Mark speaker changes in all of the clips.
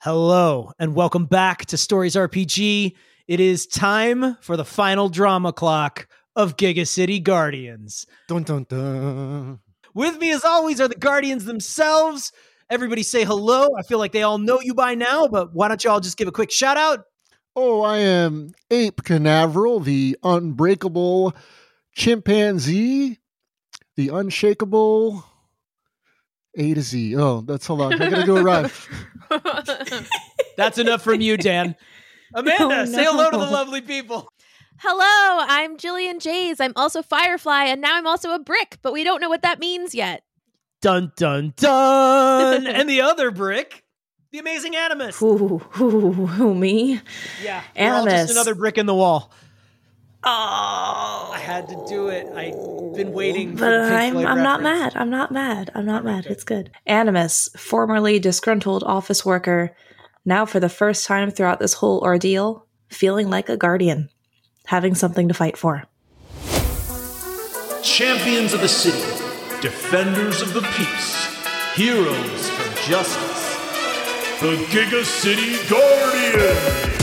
Speaker 1: Hello, and welcome back to Stories RPG. It is time for the final drama clock of Gigacity Guardians.
Speaker 2: Dun dun dun.
Speaker 1: With me, as always, are the Guardians themselves. Everybody say hello. I feel like they all know you by now, but why don't you all just give a quick shout out?
Speaker 2: Oh, I am Ape Canaveral, the unbreakable chimpanzee, the unshakable A to Z. Oh, that's hold on. I gotta do it right.
Speaker 1: That's enough from you, Dan. Amanda,
Speaker 3: Oh,
Speaker 1: say hello to the lovely people.
Speaker 3: Hello, I'm Jillian Jays. I'm also Firefly, and now I'm also a brick, but we don't know what that means yet.
Speaker 1: Dun dun dun. and the other brick, the amazing Animus.
Speaker 4: Who, who, who, me?
Speaker 1: Yeah, we're all just
Speaker 4: Animus.
Speaker 1: another brick in the wall.
Speaker 4: Oh,
Speaker 1: I had to do it. I've been waiting. for
Speaker 4: but
Speaker 1: the
Speaker 4: I'm I'm not mad. I'm not mad. I'm not mad. It's good. Animus, formerly disgruntled office worker, now for the first time throughout this whole ordeal, feeling like a guardian, having something to fight for.
Speaker 5: Champions of the city, defenders of the peace, heroes for justice. The Gigacity Guardians!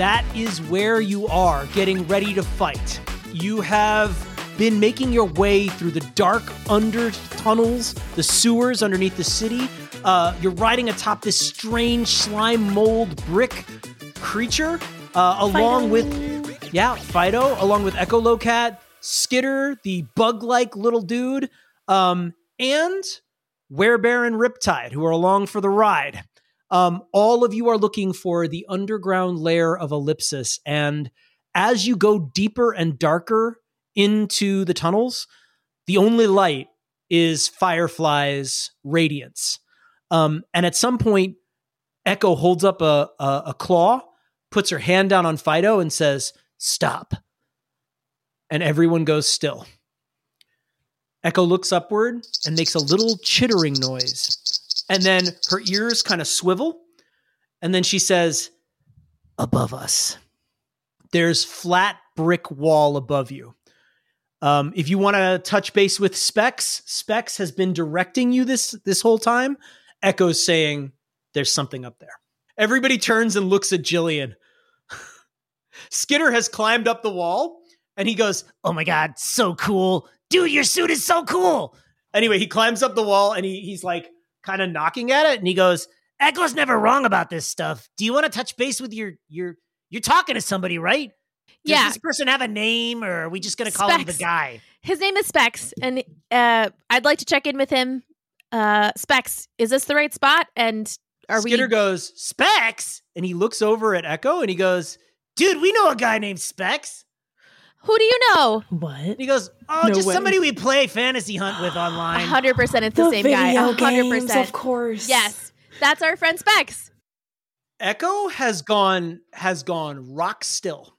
Speaker 1: That is where you are getting ready to fight. You have been making your way through the dark under tunnels, the sewers underneath the city. Uh, you're riding atop this strange slime mold brick creature, uh, along with yeah, Fido, along with Echolocat, Skitter, the bug-like little dude, um, and Werebear and Riptide, who are along for the ride. Um, all of you are looking for the underground lair of Ellipsis, and as you go deeper and darker into the tunnels, the only light is Firefly's radiance. Um, and at some point, Echo holds up a, a, a claw, puts her hand down on Fido, and says, Stop. And everyone goes still. Echo looks upward and makes a little chittering noise. And then her ears kind of swivel. And then she says, Above us. There's flat brick wall above you. Um, if you want to touch base with Specs, Specs has been directing you this this whole time. Echo's saying there's something up there. Everybody turns and looks at Jillian. Skitter has climbed up the wall and he goes, Oh my God, so cool. Dude, your suit is so cool. Anyway, he climbs up the wall and he, he's like kind of knocking at it and he goes, Echo's never wrong about this stuff. Do you want to touch base with your, your, you're talking to somebody, right? Does
Speaker 3: Yeah.
Speaker 1: this person have a name or are we just going to call him the guy?
Speaker 3: His name is Specs, and uh, I'd like to check in with him. Uh, Specs, is this the right spot? And are
Speaker 1: Skitter
Speaker 3: we?
Speaker 1: goes, Specs? And he looks over at Echo and he goes, Dude, we know a guy named Specs.
Speaker 3: Who do you know?
Speaker 4: What?
Speaker 1: He goes, Oh,
Speaker 4: No
Speaker 1: just
Speaker 4: way.
Speaker 1: somebody we play fantasy hunt with online.
Speaker 3: hundred percent, it's the, same guy.
Speaker 4: video
Speaker 3: hundred
Speaker 4: games,
Speaker 3: percent,
Speaker 4: of course.
Speaker 3: Yes, that's our friend Specs.
Speaker 1: Echo has gone has gone rock still.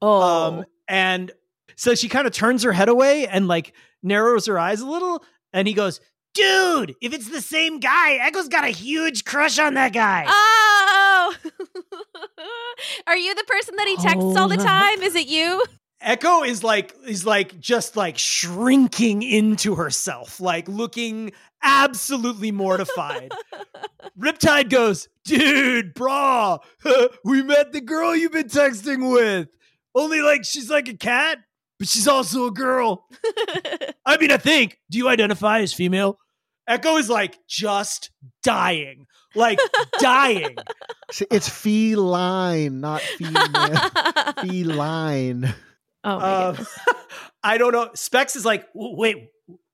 Speaker 4: Oh,
Speaker 1: Um, and so she kind of turns her head away and like narrows her eyes a little. And he goes, Dude, if it's the same guy, Echo's got a huge crush on that guy.
Speaker 3: Oh, are you the person that he texts all the
Speaker 4: Hold up.
Speaker 3: time? Is it you?
Speaker 1: Echo is like is like just like shrinking into herself, like looking absolutely mortified. Riptide goes, dude, brah, we met the girl you've been texting with. Only like she's like a cat, but she's also a girl. I mean, I think. Do you identify as female? Echo is like just dying, like dying.
Speaker 2: See, It's feline, not female. feline.
Speaker 3: Oh my
Speaker 1: Uh. I don't know. Specs is like, wait,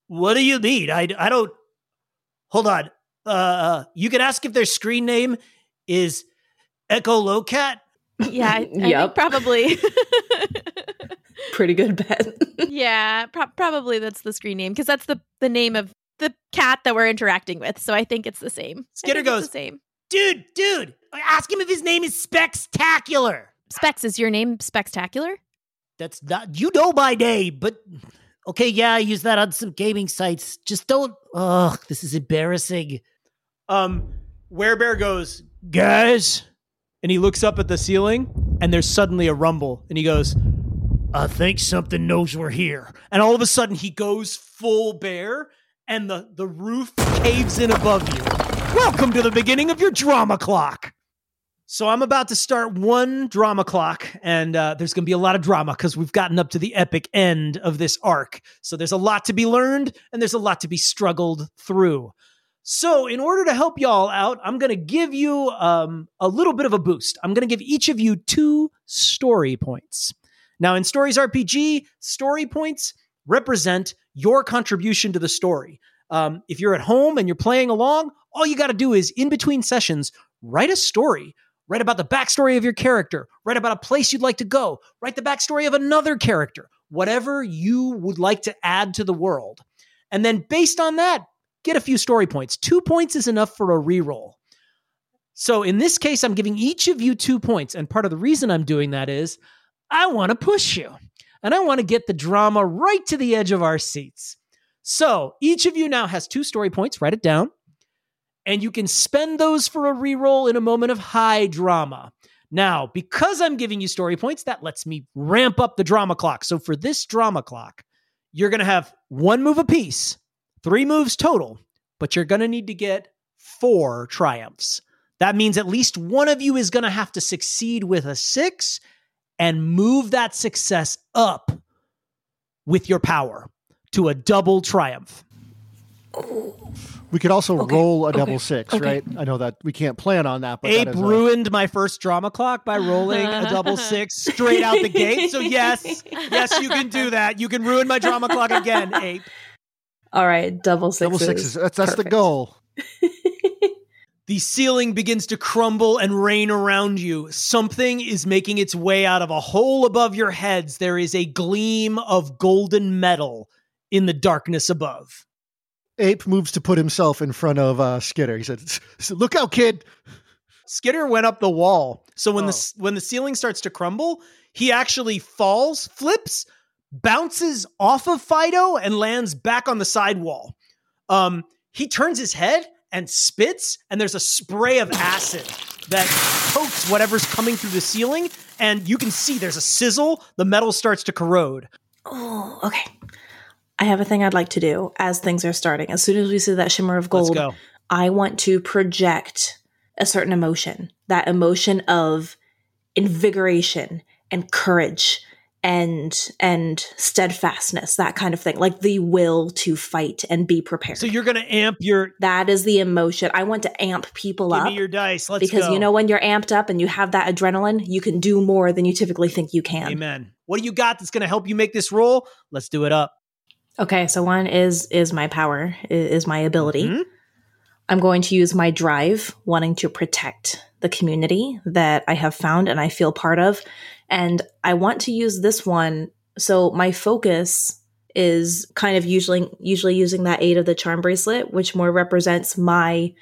Speaker 1: what do you mean? I, I don't. Hold on. Uh, you can ask if their screen name is Echolocat.
Speaker 3: Yeah, I, I think
Speaker 4: Yep.
Speaker 3: probably.
Speaker 4: pretty good bet.
Speaker 3: yeah, pro- probably that's the screen name because that's the the name of the cat that we're interacting with. So I think it's the same. I
Speaker 1: Skitter goes-
Speaker 3: the same.
Speaker 1: Dude, dude, ask him if his name is Spectacular.
Speaker 3: Specs is your name Spectacular?
Speaker 1: That's not you know my name, but okay, yeah, I use that on some gaming sites. Just don't. Ugh, this is embarrassing. Um, Werebear goes, guys, and he looks up at the ceiling, and there's suddenly a rumble, and he goes, I think something knows we're here. And all of a sudden, he goes full bear, and the the roof caves in above you. Welcome to the beginning of your drama clock. So I'm about to start one drama clock, and uh, there's going to be a lot of drama because we've gotten up to the epic end of this arc. So there's a lot to be learned, and there's a lot to be struggled through. So in order to help y'all out, I'm going to give you um, a little bit of a boost. I'm going to give each of you two story points. Now, in Stories RPG, story points represent your contribution to the story. Um, if you're at home and you're playing along, all you got to do is in between sessions, write a story Write about the backstory of your character. Write about a place you'd like to go. Write the backstory of another character. Whatever you would like to add to the world. And then based on that, get a few story points. Two points is enough for a reroll. So in this case, I'm giving each of you two points. And part of the reason I'm doing that is I want to push you and I want to get the drama right to the edge of our seats. So each of you now has two story points. Write it down and you can spend those for a reroll in a moment of high drama. Now, because I'm giving you story points, that lets me ramp up the drama clock. So for this drama clock, you're going to have one move apiece, three moves total, but you're going to need to get four triumphs. That means at least one of you is going to have to succeed with a six and move that success up with your power to a double triumph.
Speaker 2: We could also
Speaker 4: Okay,
Speaker 2: roll a
Speaker 4: okay,
Speaker 2: double six,
Speaker 4: okay.
Speaker 2: right? I know that we can't plan on that, but
Speaker 1: Ape
Speaker 2: that is a-
Speaker 1: ruined my first drama clock by rolling a double six straight out the gate. So yes, yes, you can do that. You can ruin my drama clock again, Ape.
Speaker 4: All right, double sixes.
Speaker 2: double sixes. That's that's the goal.
Speaker 1: The ceiling begins to crumble and rain around you. Something is making its way out of a hole above your heads. There is a gleam of golden metal in the darkness above.
Speaker 2: Ape moves to put himself in front of uh, Skitter. He said, "Look out, kid!"
Speaker 1: Skitter went up the wall. So when
Speaker 2: Oh.
Speaker 1: the when the ceiling starts to crumble, he actually falls, flips, bounces off of Fido and lands back on the sidewall. Um, he turns his head and spits, and there's a spray of acid that coats whatever's coming through the ceiling, and you can see there's a sizzle. The metal starts to corrode.
Speaker 4: Oh, okay. I have a thing I'd like to do as things are starting. As soon as we see that shimmer of
Speaker 1: Let's
Speaker 4: gold,
Speaker 1: go.
Speaker 4: I want to project a certain emotion. That emotion of invigoration and courage and and steadfastness, that kind of thing. Like the will to fight and be prepared.
Speaker 1: So you're gonna amp your.
Speaker 4: that is the emotion. I want to amp people
Speaker 1: Give
Speaker 4: up.
Speaker 1: me your dice. Let's
Speaker 4: because
Speaker 1: go.
Speaker 4: you know when you're amped up and you have that adrenaline, you can do more than you typically think you can.
Speaker 1: Amen. What do you got that's gonna help you make this roll? Let's do it up.
Speaker 4: Okay, so one is is my power, is my ability.
Speaker 1: Mhm.
Speaker 4: I'm going to use my drive, wanting to protect the community that I have found and I feel part of. And I want to use this one. So my focus is kind of usually usually using that aid of the charm bracelet, which more represents my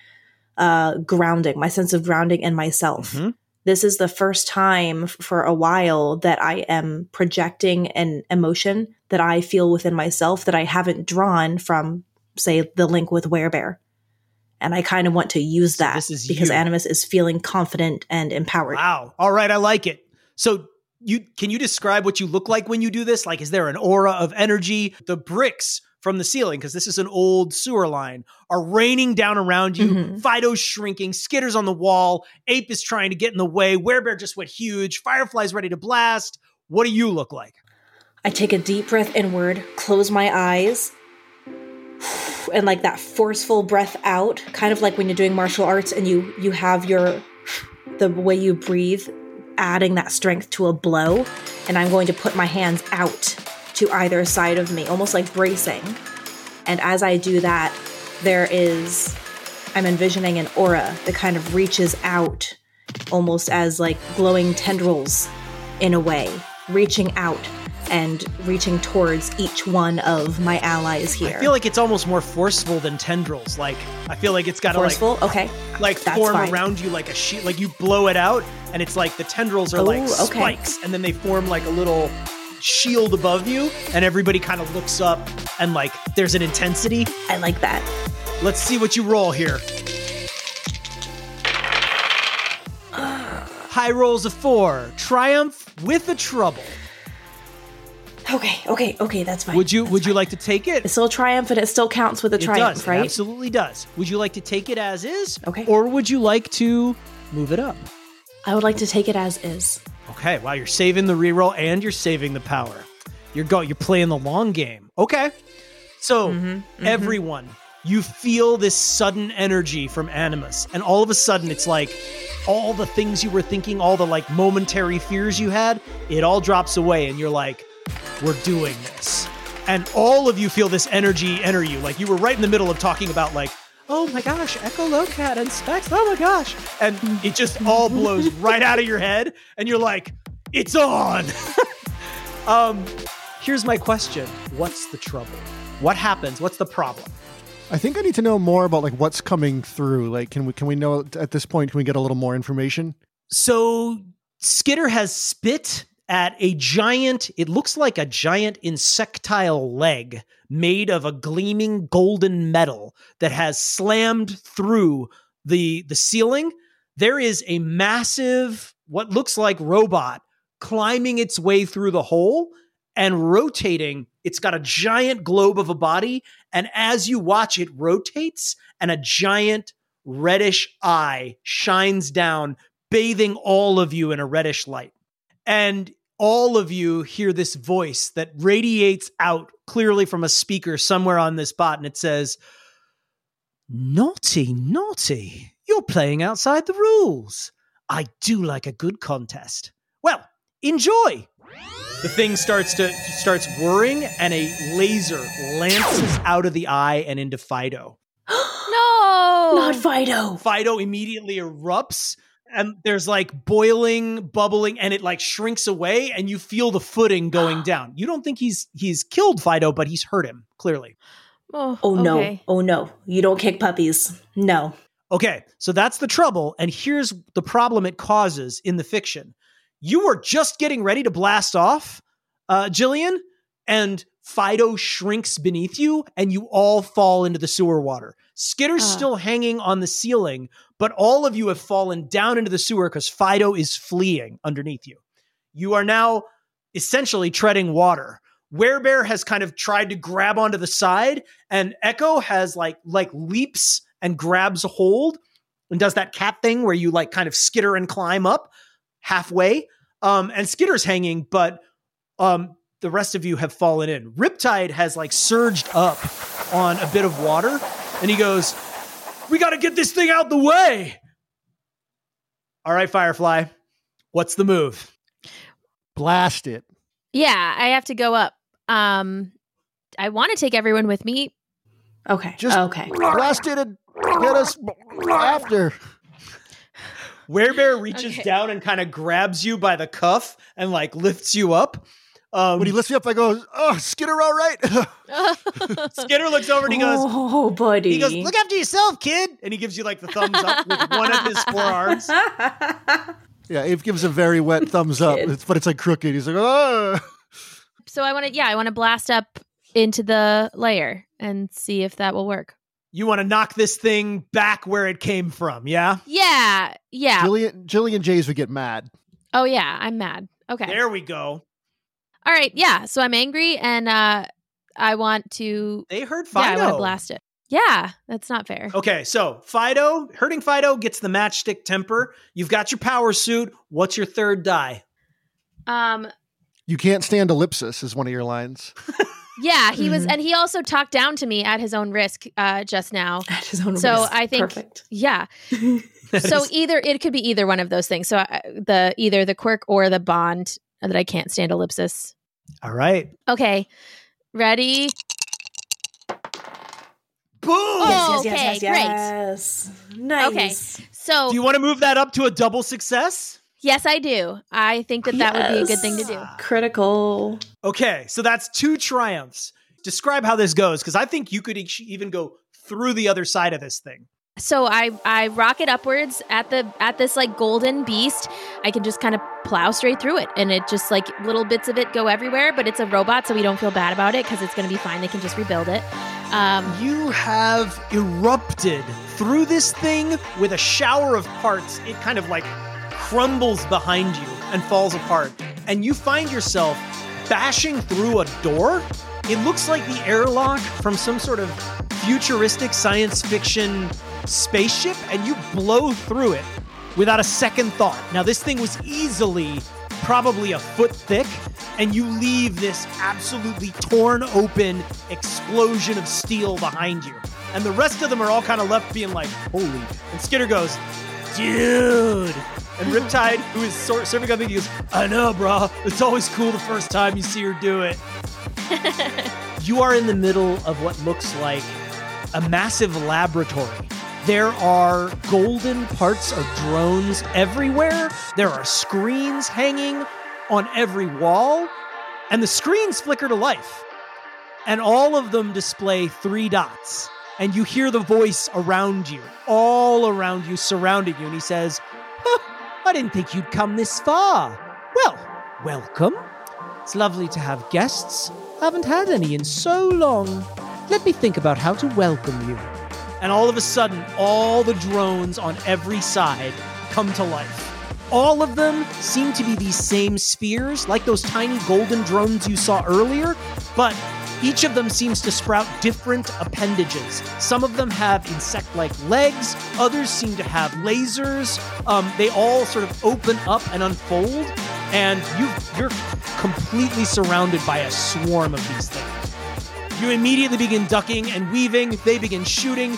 Speaker 4: uh, grounding, my sense of grounding in myself.
Speaker 1: Mhm.
Speaker 4: This is the first time for a while that I am projecting an emotion that I feel within myself that I haven't drawn from, say, the link with Werebear. And I kind of want to use that
Speaker 1: is
Speaker 4: because
Speaker 1: you.
Speaker 4: Animus is feeling confident and empowered.
Speaker 1: Wow. All right, I like it. So you can you describe what you look like when you do this? Like is there an aura of energy? The bricks from the ceiling because this is an old sewer line are raining down around you.
Speaker 4: Mhm.
Speaker 1: Fido's shrinking, Skitter's on the wall, Ape is trying to get in the way, Werebear just went huge, Firefly's ready to blast. What do you look like?
Speaker 4: I take a deep breath inward, close my eyes, and like that forceful breath out, kind of like when you're doing martial arts and you you have your the way you breathe adding that strength to a blow, and I'm going to put my hands out to either side of me, almost like bracing. And as I do that, there is I'm envisioning an aura that kind of reaches out almost as like glowing tendrils in a way, reaching out and reaching towards each one of my allies here.
Speaker 1: I feel like it's almost more forceful than tendrils. Like I feel like it's got to like
Speaker 4: forceful. okay.
Speaker 1: like
Speaker 4: That's
Speaker 1: form
Speaker 4: fine.
Speaker 1: around you like a sheet. Like you blow it out, and it's like the tendrils are like
Speaker 4: Oh, okay.
Speaker 1: spikes, and then they form like a little shield above you, and everybody kind of looks up and like there's an intensity.
Speaker 4: I like that.
Speaker 1: Let's see what you roll here. High rolls a four. Triumph with a trouble.
Speaker 4: Okay, okay, okay, that's fine.
Speaker 1: Would you
Speaker 4: That's
Speaker 1: would you like to take it?
Speaker 4: It's still triumph and it still counts with a
Speaker 1: it
Speaker 4: triumph,
Speaker 1: does. It
Speaker 4: right?
Speaker 1: absolutely does. Would you like to take it as is?
Speaker 4: Okay.
Speaker 1: Or would you like to move it up?
Speaker 4: I would like to take it as is.
Speaker 1: Okay. Wow, you're saving the reroll and you're saving the power. You're go you're playing the long game. Okay. So
Speaker 4: Mm-hmm,
Speaker 1: everyone, you feel this sudden energy from Animus, and all of a sudden it's like all the things you were thinking, all the like momentary fears you had, it all drops away, and you're like, we're doing this. And all of you feel this energy enter you. Like you were right in the middle of talking about like, oh my gosh, Echolocat and Specs, oh my gosh. And it just all blows right out of your head, and you're like, it's on. um, here's my question. What's the trouble? What happens? What's the problem?
Speaker 2: I think I need to know more about like what's coming through. Like, can we can we know at this point? Can we get a little more information?
Speaker 1: So Skitter has spit at a giant, it looks like a giant insectile leg made of a gleaming golden metal that has slammed through the the ceiling. There is a massive what looks like robot climbing its way through the hole and rotating. It's got a giant globe of a body and as you watch it rotates and a giant reddish eye shines down bathing all of you in a reddish light. And all of you hear this voice that radiates out clearly from a speaker somewhere on this bot, and it says, Naughty, naughty, you're playing outside the rules. I do like a good contest. Well, enjoy. The thing starts to starts whirring, and a laser lances out of the eye and into Fido.
Speaker 3: No.
Speaker 4: Not Fido.
Speaker 1: Fido immediately erupts and there's like boiling, bubbling, and it like shrinks away, and you feel the footing going down. You don't think he's he's killed Fido, but he's hurt him, clearly.
Speaker 3: Oh,
Speaker 4: Oh no.
Speaker 3: okay.
Speaker 4: Oh no. You don't kick puppies. No.
Speaker 1: Okay, so that's the trouble, and here's the problem it causes in the fiction. You were just getting ready to blast off, uh, Jillian, and Fido shrinks beneath you, and you all fall into the sewer water. Skitter's
Speaker 3: Ah.
Speaker 1: still hanging on the ceiling, but all of you have fallen down into the sewer because Fido is fleeing underneath you. You are now essentially treading water. Werebear has kind of tried to grab onto the side, and Echo has like like leaps and grabs a hold and does that cat thing where you like kind of skitter and climb up halfway. Um, and Skitter's hanging, but um, the rest of you have fallen in. Riptide has like surged up on a bit of water, and he goes, "We got to get this thing out the way." All right, Firefly, what's the move?
Speaker 2: Blast it.
Speaker 3: Yeah, I have to go up. Um, I want to take everyone with me.
Speaker 4: Okay.
Speaker 2: Just-
Speaker 4: okay.
Speaker 2: Blast it and get us after.
Speaker 1: Werebear reaches
Speaker 3: Okay.
Speaker 1: down and kind of grabs you by the cuff and like lifts you up. Um,
Speaker 2: When he lifts me up, I go, "Oh, Skitter, all right."
Speaker 1: Skitter looks over and he goes,
Speaker 4: Oh, buddy.
Speaker 1: he goes, look after yourself, kid. And he gives you like the thumbs up with one of his forearms.
Speaker 2: yeah, Ape gives a very wet thumbs up, it's, but it's like crooked. He's like, "Oh."
Speaker 3: so I want to, yeah, I want to blast up into the lair and see if that will work.
Speaker 1: You want to knock this thing back where it came from, yeah?
Speaker 3: Yeah, yeah.
Speaker 2: Jillian, Jillian Jays would get mad.
Speaker 3: Oh yeah, I'm mad. Okay.
Speaker 1: There we go.
Speaker 3: All right. Yeah. So I'm angry and uh I want to
Speaker 1: They heard
Speaker 3: Yeah, I want to blast it. Yeah, that's not fair.
Speaker 1: Okay, so Fido, hurting Fido gets the matchstick temper. You've got your power suit. What's your third die?
Speaker 3: Um
Speaker 2: You can't stand ellipsis is one of your lines.
Speaker 3: yeah, he was
Speaker 4: Mhm.
Speaker 3: and he also talked down to me at his own risk uh just now.
Speaker 4: At his own risk.
Speaker 3: So
Speaker 4: risk.
Speaker 3: I think-
Speaker 4: Perfect.
Speaker 3: Yeah. So
Speaker 1: is-
Speaker 3: either it could be either one of those things. So I, the either the quirk or the bond that I can't stand ellipsis.
Speaker 1: All right.
Speaker 3: Okay. Ready?
Speaker 1: Boom!
Speaker 3: Oh,
Speaker 4: yes, yes,
Speaker 3: okay,
Speaker 4: yes, yes, yes. Nice. Okay.
Speaker 3: So
Speaker 1: Do you want to move that up to a double success?
Speaker 3: yes, I do. I think that that would be a good thing to do.
Speaker 4: Critical.
Speaker 1: Okay, so that's two triumphs. Describe how this goes, because I think you could each- even go through the other side of this thing.
Speaker 3: So I I rocket upwards at the at this like golden beast. I can just kind of plow straight through it, and it just like little bits of it go everywhere. But it's a robot, so we don't feel bad about it because it's going to be fine. They can just rebuild it. Um,
Speaker 1: You have erupted through this thing with a shower of parts. It kind of like crumbles behind you and falls apart. And you find yourself bashing through a door. It looks like the airlock from some sort of futuristic science fiction spaceship, and you blow through it without a second thought. Now, this thing was easily probably a foot thick, and you leave this absolutely torn open explosion of steel behind you. And the rest of them are all kind of left being like, holy. And Skitter goes, dude. And Riptide, who is sor- serving up, he goes, I know, bro. It's always cool the first time you see her do it. you are in the middle of what looks like a massive laboratory. There are golden parts of drones everywhere. There are screens hanging on every wall, and the screens flicker to life. And all of them display three dots. And you hear the voice around you, all around you, surrounding you. And he says, huh, I didn't think you'd come this far. Well, welcome. It's lovely to have guests. Haven't had any in so long. Let me think about how to welcome you. And all of a sudden, all the drones on every side come to life. All of them seem to be these same spheres, like those tiny golden drones you saw earlier, but each of them seems to sprout different appendages. Some of them have insect like legs, others seem to have lasers. Um, they all sort of open up and unfold, and you, you're completely surrounded by a swarm of these things. You immediately begin ducking and weaving. They begin shooting.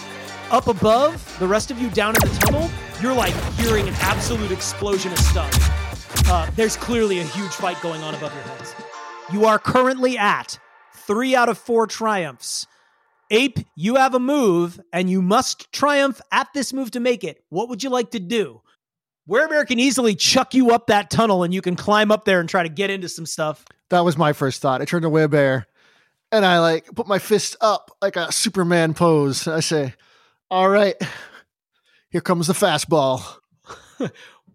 Speaker 1: Up above, the rest of you down in the tunnel, you're like hearing an absolute explosion of stuff. Uh, there's clearly a huge fight going on above your heads. You are currently at three out of four triumphs. Ape, you have a move, and you must triumph at this move to make it. What would you like to do? Werebear can easily chuck you up that tunnel, and you can climb up there and try to get into some stuff.
Speaker 2: That was my first thought. I turned to Werebear and I like put my fist up like a Superman pose. I say, All right, here comes the fastball.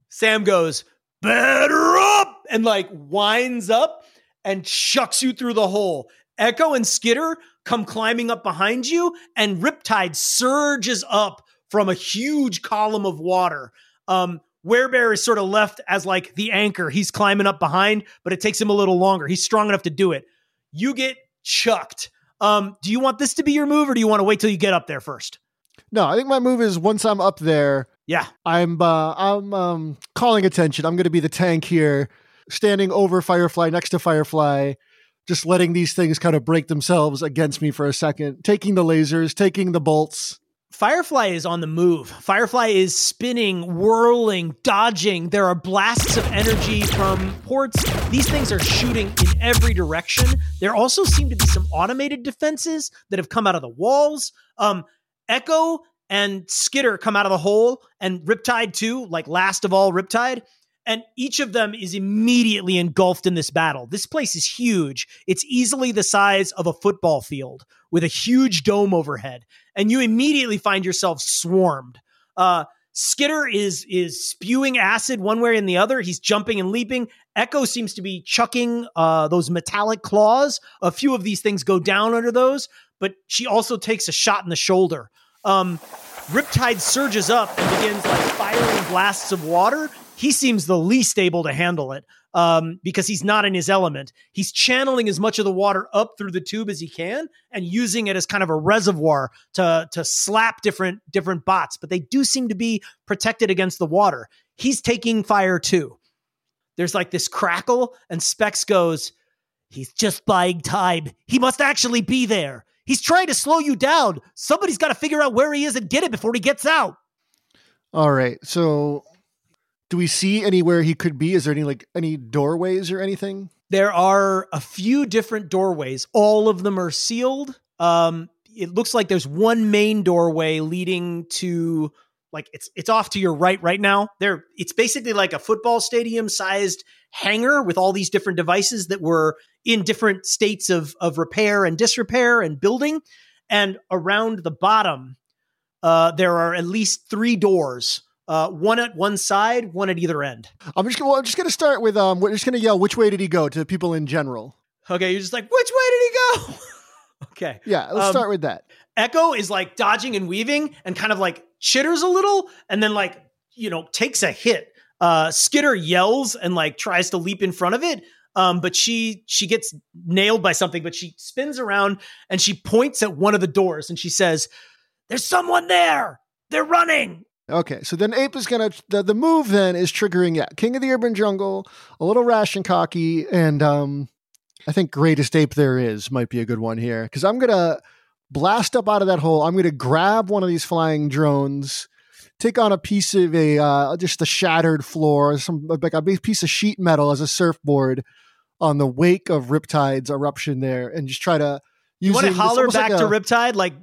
Speaker 1: Sam goes, better up, and like winds up and chucks you through the hole. Echo and Skitter come climbing up behind you, and Riptide surges up from a huge column of water. Um, Werebear is sort of left as like the anchor. He's climbing up behind, but it takes him a little longer. He's strong enough to do it. You get chucked. Um, do you want this to be your move, or do you want to wait till you get up there first?
Speaker 2: No, I think my move is once I'm up there,
Speaker 1: Yeah,
Speaker 2: I'm uh, I'm um, calling attention. I'm going to be the tank here, standing over Firefly next to Firefly, just letting these things kind of break themselves against me for a second, taking the lasers, taking the bolts.
Speaker 1: Firefly is on the move. Firefly is spinning, whirling, dodging. There are blasts of energy from ports. These things are shooting in every direction. There also seem to be some automated defenses that have come out of the walls. Um, Echo and Skitter come out of the hole, and Riptide too, like last of all, Riptide. And each of them is immediately engulfed in this battle. This place is huge. It's easily the size of a football field with a huge dome overhead. And you immediately find yourself swarmed. Uh, Skitter is is spewing acid one way and the other. He's jumping and leaping. Echo seems to be chucking uh, those metallic claws. A few of these things go down under those, but she also takes a shot in the shoulder. Um, Riptide surges up and begins like firing blasts of water. He seems the least able to handle it um, because he's not in his element. He's channeling as much of the water up through the tube as he can and using it as kind of a reservoir to to slap different different bots. But they do seem to be protected against the water. He's taking fire too. There's like this crackle, and Specs goes, "He's just buying time. He must actually be there." He's trying to slow you down. Somebody's got to figure out where he is and get it before he gets out.
Speaker 2: All right, so do we see anywhere he could be? Is there any like any doorways or anything?
Speaker 1: There are a few different doorways. All of them are sealed. Um, it looks like there's one main doorway leading to like it's it's off to your right right now. There, it's basically like a football stadium sized hangar with all these different devices that were in different states of of repair and disrepair and building. And around the bottom, uh, there are at least three doors, uh, one at one side, one at either end.
Speaker 2: I'm just gonna, well, I'm just gonna start with um. We're just gonna yell. Which way did he go to people in general?
Speaker 1: Okay, you're just like, which way did he go? okay.
Speaker 2: Yeah, let's
Speaker 1: Um,
Speaker 2: start with that.
Speaker 1: Echo is like dodging and weaving and kind of like chitters a little and then like, you know, takes a hit. Uh Skitter yells and like tries to leap in front of it. Um, but she she gets nailed by something, but she spins around and she points at one of the doors and she says, There's someone there. They're running.
Speaker 2: Okay, so then Ape is gonna the, the move then is triggering yeah, King of the Urban Jungle, a little rash and cocky, and um I think greatest ape there is might be a good one here. Cause I'm gonna blast up out of that hole. I'm gonna grab one of these flying drones, take on a piece of a uh just a shattered floor, some like a big piece of sheet metal as a surfboard on the wake of Riptide's eruption there, and just try to
Speaker 1: You want to holler back
Speaker 2: like
Speaker 1: to Riptide, like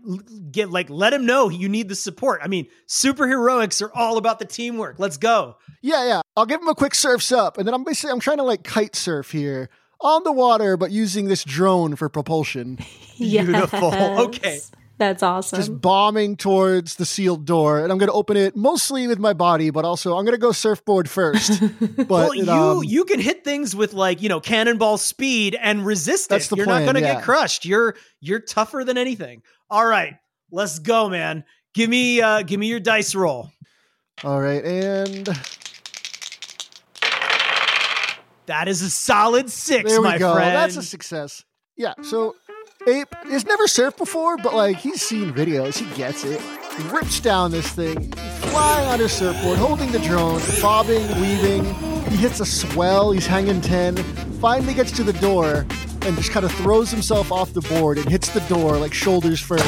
Speaker 1: get like let him know you need the support. I mean, superheroics are all about the teamwork. Let's go.
Speaker 2: Yeah, yeah. I'll give him a quick surfs up, and then I'm basically I'm trying to like kite surf here on the water, but using this drone for propulsion,
Speaker 1: Beautiful. Okay.
Speaker 4: That's awesome.
Speaker 2: just bombing towards the sealed door, and I'm going to open it mostly with my body, but also I'm going to go surfboard first. But
Speaker 1: well,
Speaker 2: it,
Speaker 1: you
Speaker 2: um,
Speaker 1: you can hit things with like you know cannonball speed and resist
Speaker 2: That's
Speaker 1: it.
Speaker 2: the
Speaker 1: You're
Speaker 2: plan,
Speaker 1: not going to
Speaker 2: yeah.
Speaker 1: get crushed. You're you're tougher than anything. All right, let's go, man. Give me uh give me your dice roll.
Speaker 2: all right, and
Speaker 1: That is a solid six,
Speaker 2: there we
Speaker 1: my
Speaker 2: go.
Speaker 1: friend.
Speaker 2: That's a success. Yeah. So Ape has never surfed before, but like he's seen videos, he gets it. He rips down this thing, flying on his surfboard, holding the drone, bobbing, weaving. He hits a swell. He's hanging ten. Finally gets to the door and just kind of throws himself off the board and hits the door like shoulders first.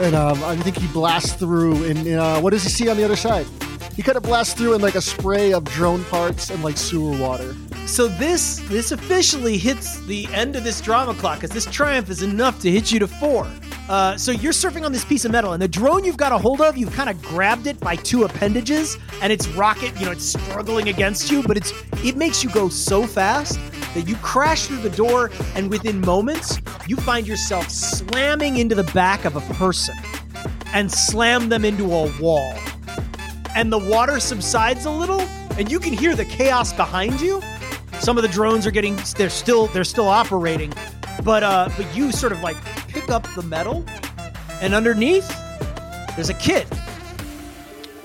Speaker 2: And um, I think he blasts through. And uh, what does he see on the other side? He kind of blasts through in like a spray of drone parts and like sewer water.
Speaker 1: So this this officially hits the end of this drama clock because this triumph is enough to hit you to four. Uh, so you're surfing on this piece of metal, and the drone you've got a hold of, you've kind of grabbed it by two appendages, and its rocket, you know, it's struggling against you, but it's it makes you go so fast that you crash through the door, and within moments, you find yourself slamming into the back of a person and slam them into a wall and the water subsides a little and you can hear the chaos behind you some of the drones are getting they're still they're still operating but uh but you sort of like pick up the metal and underneath there's a kid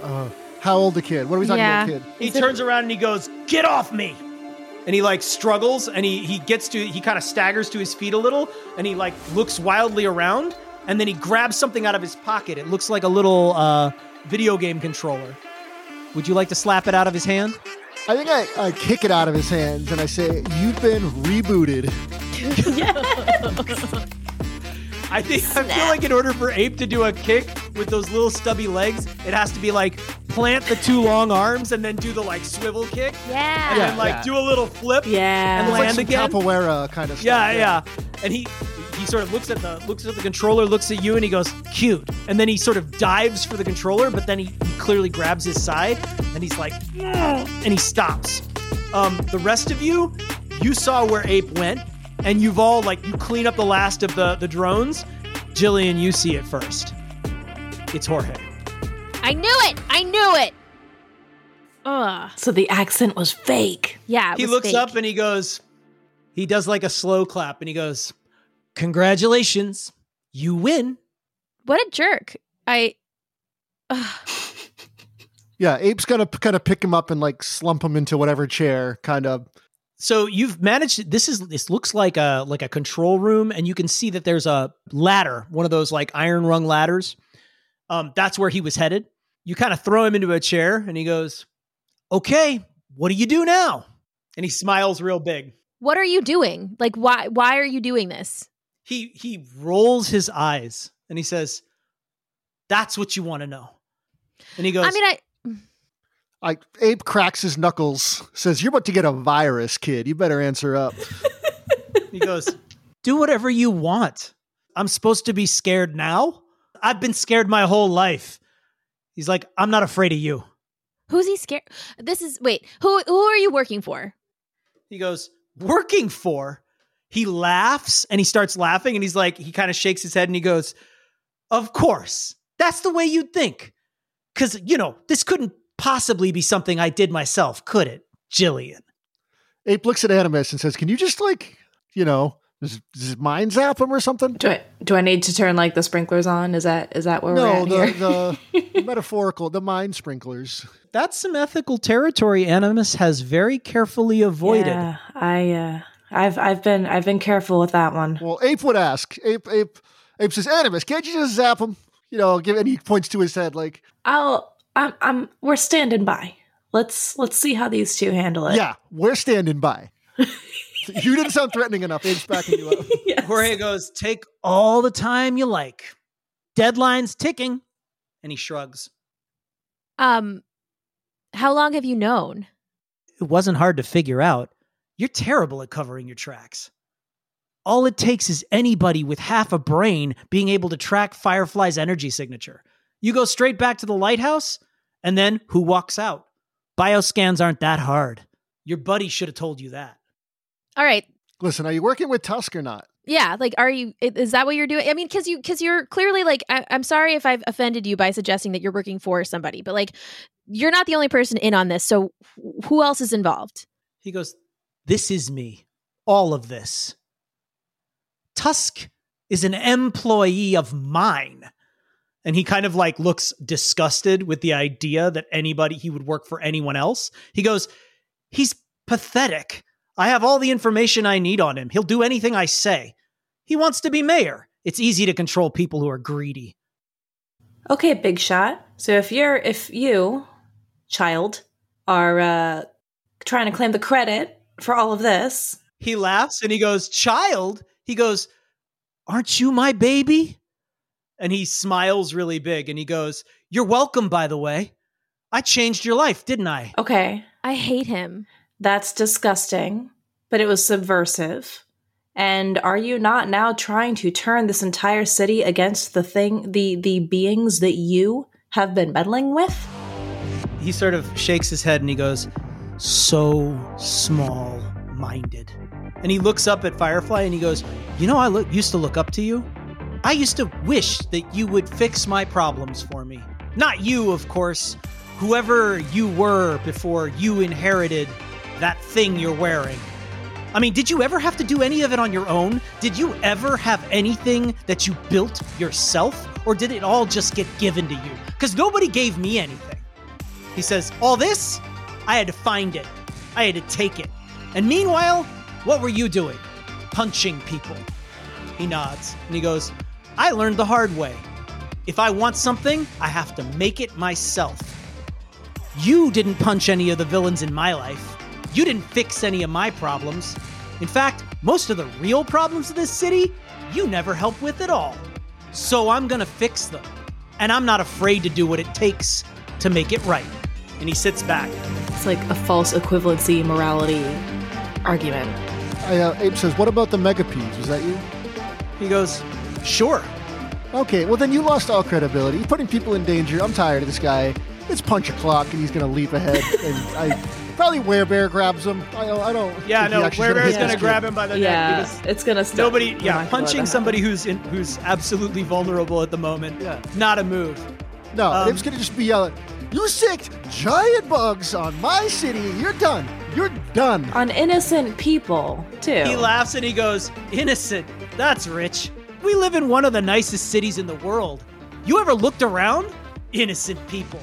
Speaker 2: Uh, how old the kid? What are we talking
Speaker 3: Yeah.
Speaker 2: about, kid?
Speaker 1: he
Speaker 3: it-
Speaker 1: turns around and he goes get off me and he like struggles and he he gets to he kind of staggers to his feet a little and he like looks wildly around and then he grabs something out of his pocket it looks like a little uh video game controller would you like to slap it out of his hand
Speaker 2: I think I, I kick it out of his hands and I say, You've been rebooted. yes.
Speaker 1: I think I feel like in order for Ape to do a kick with those little stubby legs, it has to be like plant the two long arms and then do the like swivel kick Yeah. and
Speaker 3: Yeah.
Speaker 1: then like
Speaker 2: yeah.
Speaker 1: do a little flip.
Speaker 4: yeah.
Speaker 1: And
Speaker 2: It's like
Speaker 1: land
Speaker 2: some
Speaker 1: again?
Speaker 2: capoeira kind of stuff.
Speaker 1: Yeah, yeah. And he he sort of looks at the looks at the controller, looks at you, and he goes, "Cute." And then he sort of dives for the controller, but then he, he clearly grabs his side, and he's like, "Mm," and he stops. Um, the rest of you, you saw where Ape went, and you've all like you clean up the last of the the drones. Jillian, you see it first. It's Jorge.
Speaker 3: I knew it. I knew it. Ugh.
Speaker 4: so the accent was fake.
Speaker 3: Yeah. it
Speaker 1: he
Speaker 3: was
Speaker 1: looks
Speaker 3: fake.
Speaker 1: up and he goes, he does like a slow clap, and he goes, "Congratulations, you win."
Speaker 3: What a jerk. I. Ugh.
Speaker 2: Yeah, Ape's gonna p- kind of pick him up and like slump him into whatever chair, kind of.
Speaker 1: So you've managed. This is this looks like a like a control room, and you can see that there's a ladder, one of those like iron rung ladders. Um, that's where he was headed. You kind of throw him into a chair, and he goes, "Okay, what do you do now?" And he smiles real big.
Speaker 3: What are you doing? Like, why? Why are you doing this?
Speaker 1: He he rolls his eyes, and he says, "That's what you want to know." And he goes,
Speaker 3: I mean, I.
Speaker 2: I Ape cracks his knuckles, says, "You're about to get a virus, kid. You better answer up."
Speaker 1: He goes, Do whatever you want. I'm supposed to be scared now? I've been scared my whole life. He's like, I'm not afraid of you.
Speaker 3: Who's he scared? This is wait. Who who are you working for?
Speaker 1: He goes, Working for? He laughs and he starts laughing and he's like, he kind of shakes his head and he goes, Of course. That's the way you'd think. Because, you know, this couldn't possibly be something I did myself, could it, Jillian?
Speaker 2: Ape looks at Animus and says, "Can you just like, you know, does, does mind zap him or something?"
Speaker 4: Do I do I need to turn like the sprinklers on? Is that is that where we're
Speaker 2: No,
Speaker 4: at
Speaker 2: the,
Speaker 4: here?
Speaker 2: the metaphorical, the mind sprinklers.
Speaker 1: That's some ethical territory Animus has very carefully avoided.
Speaker 4: Yeah, I uh, I've I've been I've been careful with that one.
Speaker 2: Well, Ape would ask. Ape, Ape, Ape says, "Animus, can't you just zap him?" You know, give and he points to his head like,
Speaker 4: I'll I'm I'm we're standing by. Let's let's see how these two handle it.
Speaker 2: "Yeah, we're standing by." you didn't sound threatening enough. It's backing you up.
Speaker 4: Yes.
Speaker 1: Jorge goes, Take all the time you like. Deadline's ticking. And he shrugs.
Speaker 3: Um, how long have you known?
Speaker 1: It wasn't hard to figure out. You're terrible at covering your tracks. All it takes is anybody with half a brain being able to track Firefly's energy signature. You go straight back to the lighthouse, and then who walks out? Bioscans aren't that hard. Your buddy should have told you that.
Speaker 3: All right.
Speaker 2: Listen, are you working with Tusk or not?
Speaker 3: Yeah, like, are you? Is that what you're doing? I mean, because you, because you're clearly like, I, I'm sorry if I've offended you by suggesting that you're working for somebody, but like, you're not the only person in on this. So, who else is involved?
Speaker 1: He goes, This is me. All of this. Tusk is an employee of mine. And he kind of like looks disgusted with the idea that anybody, he would work for anyone else. He goes, He's pathetic. I have all the information I need on him. He'll do anything I say. He wants to be mayor. It's easy to control people who are greedy.
Speaker 4: Okay, big shot. So if you're if you, child, are uh trying to claim the credit for all of this,
Speaker 1: He laughs and he goes, Child? He goes, Aren't you my baby? And he smiles really big and he goes, You're welcome, by the way. I changed your life, didn't I?
Speaker 4: okay,
Speaker 3: I hate him.
Speaker 4: That's disgusting, but it was subversive. And are you not now trying to turn this entire city against the thing the the beings that you have been meddling with?
Speaker 1: He sort of shakes his head and he goes, So small minded. And he looks up at Firefly and he goes, You know, I look, used to look up to you. I used to wish that you would fix my problems for me. Not you, of course. Whoever you were before you inherited that thing you're wearing. I mean, did you ever have to do any of it on your own? Did you ever have anything that you built yourself? Or did it all just get given to you? Because nobody gave me anything. He says, All this? I had to find it. I had to take it. And meanwhile, what were you doing? Punching people. He nods and he goes, I learned the hard way. If I want something, I have to make it myself. You didn't punch any of the villains in my life. You didn't fix any of my problems. In fact, most of the real problems of this city, you never helped with at all. So I'm gonna fix them. And I'm not afraid to do what it takes to make it right. And he sits back.
Speaker 4: It's like a false equivalency morality argument.
Speaker 2: I, uh, Ape says, "What about the megapedes? Was that you?"
Speaker 1: He goes, Sure.
Speaker 2: Okay, well then you lost all credibility. You're putting people in danger. I'm tired of this guy. Let's punch a clock, and he's gonna leap ahead. and I probably Werebear grabs him. I don't. I don't.
Speaker 1: Yeah, no,
Speaker 2: actually's
Speaker 1: Werebear's
Speaker 2: hit
Speaker 1: gonna grab him by the neck
Speaker 4: Yeah, it's gonna stop.
Speaker 1: nobody, yeah, punching somebody who's in, who's absolutely vulnerable at the moment.
Speaker 2: Yeah.
Speaker 1: Not a move.
Speaker 2: No,
Speaker 1: Um,
Speaker 2: Ape's gonna just be yelling. You sicked giant bugs on my city. You're done. You're done.
Speaker 4: on innocent people too.
Speaker 1: He laughs and he goes, Innocent. That's rich. We live in one of the nicest cities in the world. You ever looked around? Innocent people.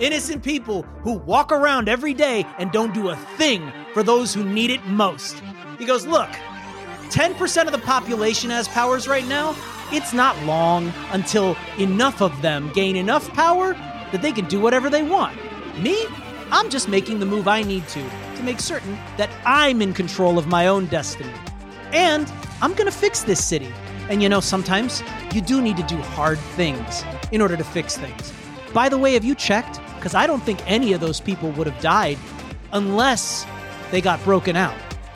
Speaker 1: Innocent people who walk around every day and don't do a thing for those who need it most. He goes, Look, 10% of the population has powers right now. It's not long until enough of them gain enough power that they can do whatever they want. Me? I'm just making the move I need to to make certain that I'm in control of my own destiny. And I'm gonna fix this city. And you know, sometimes you do need to do hard things in order to fix things. By the way, have you checked? Because I don't think any of those people would have died unless they got broken out.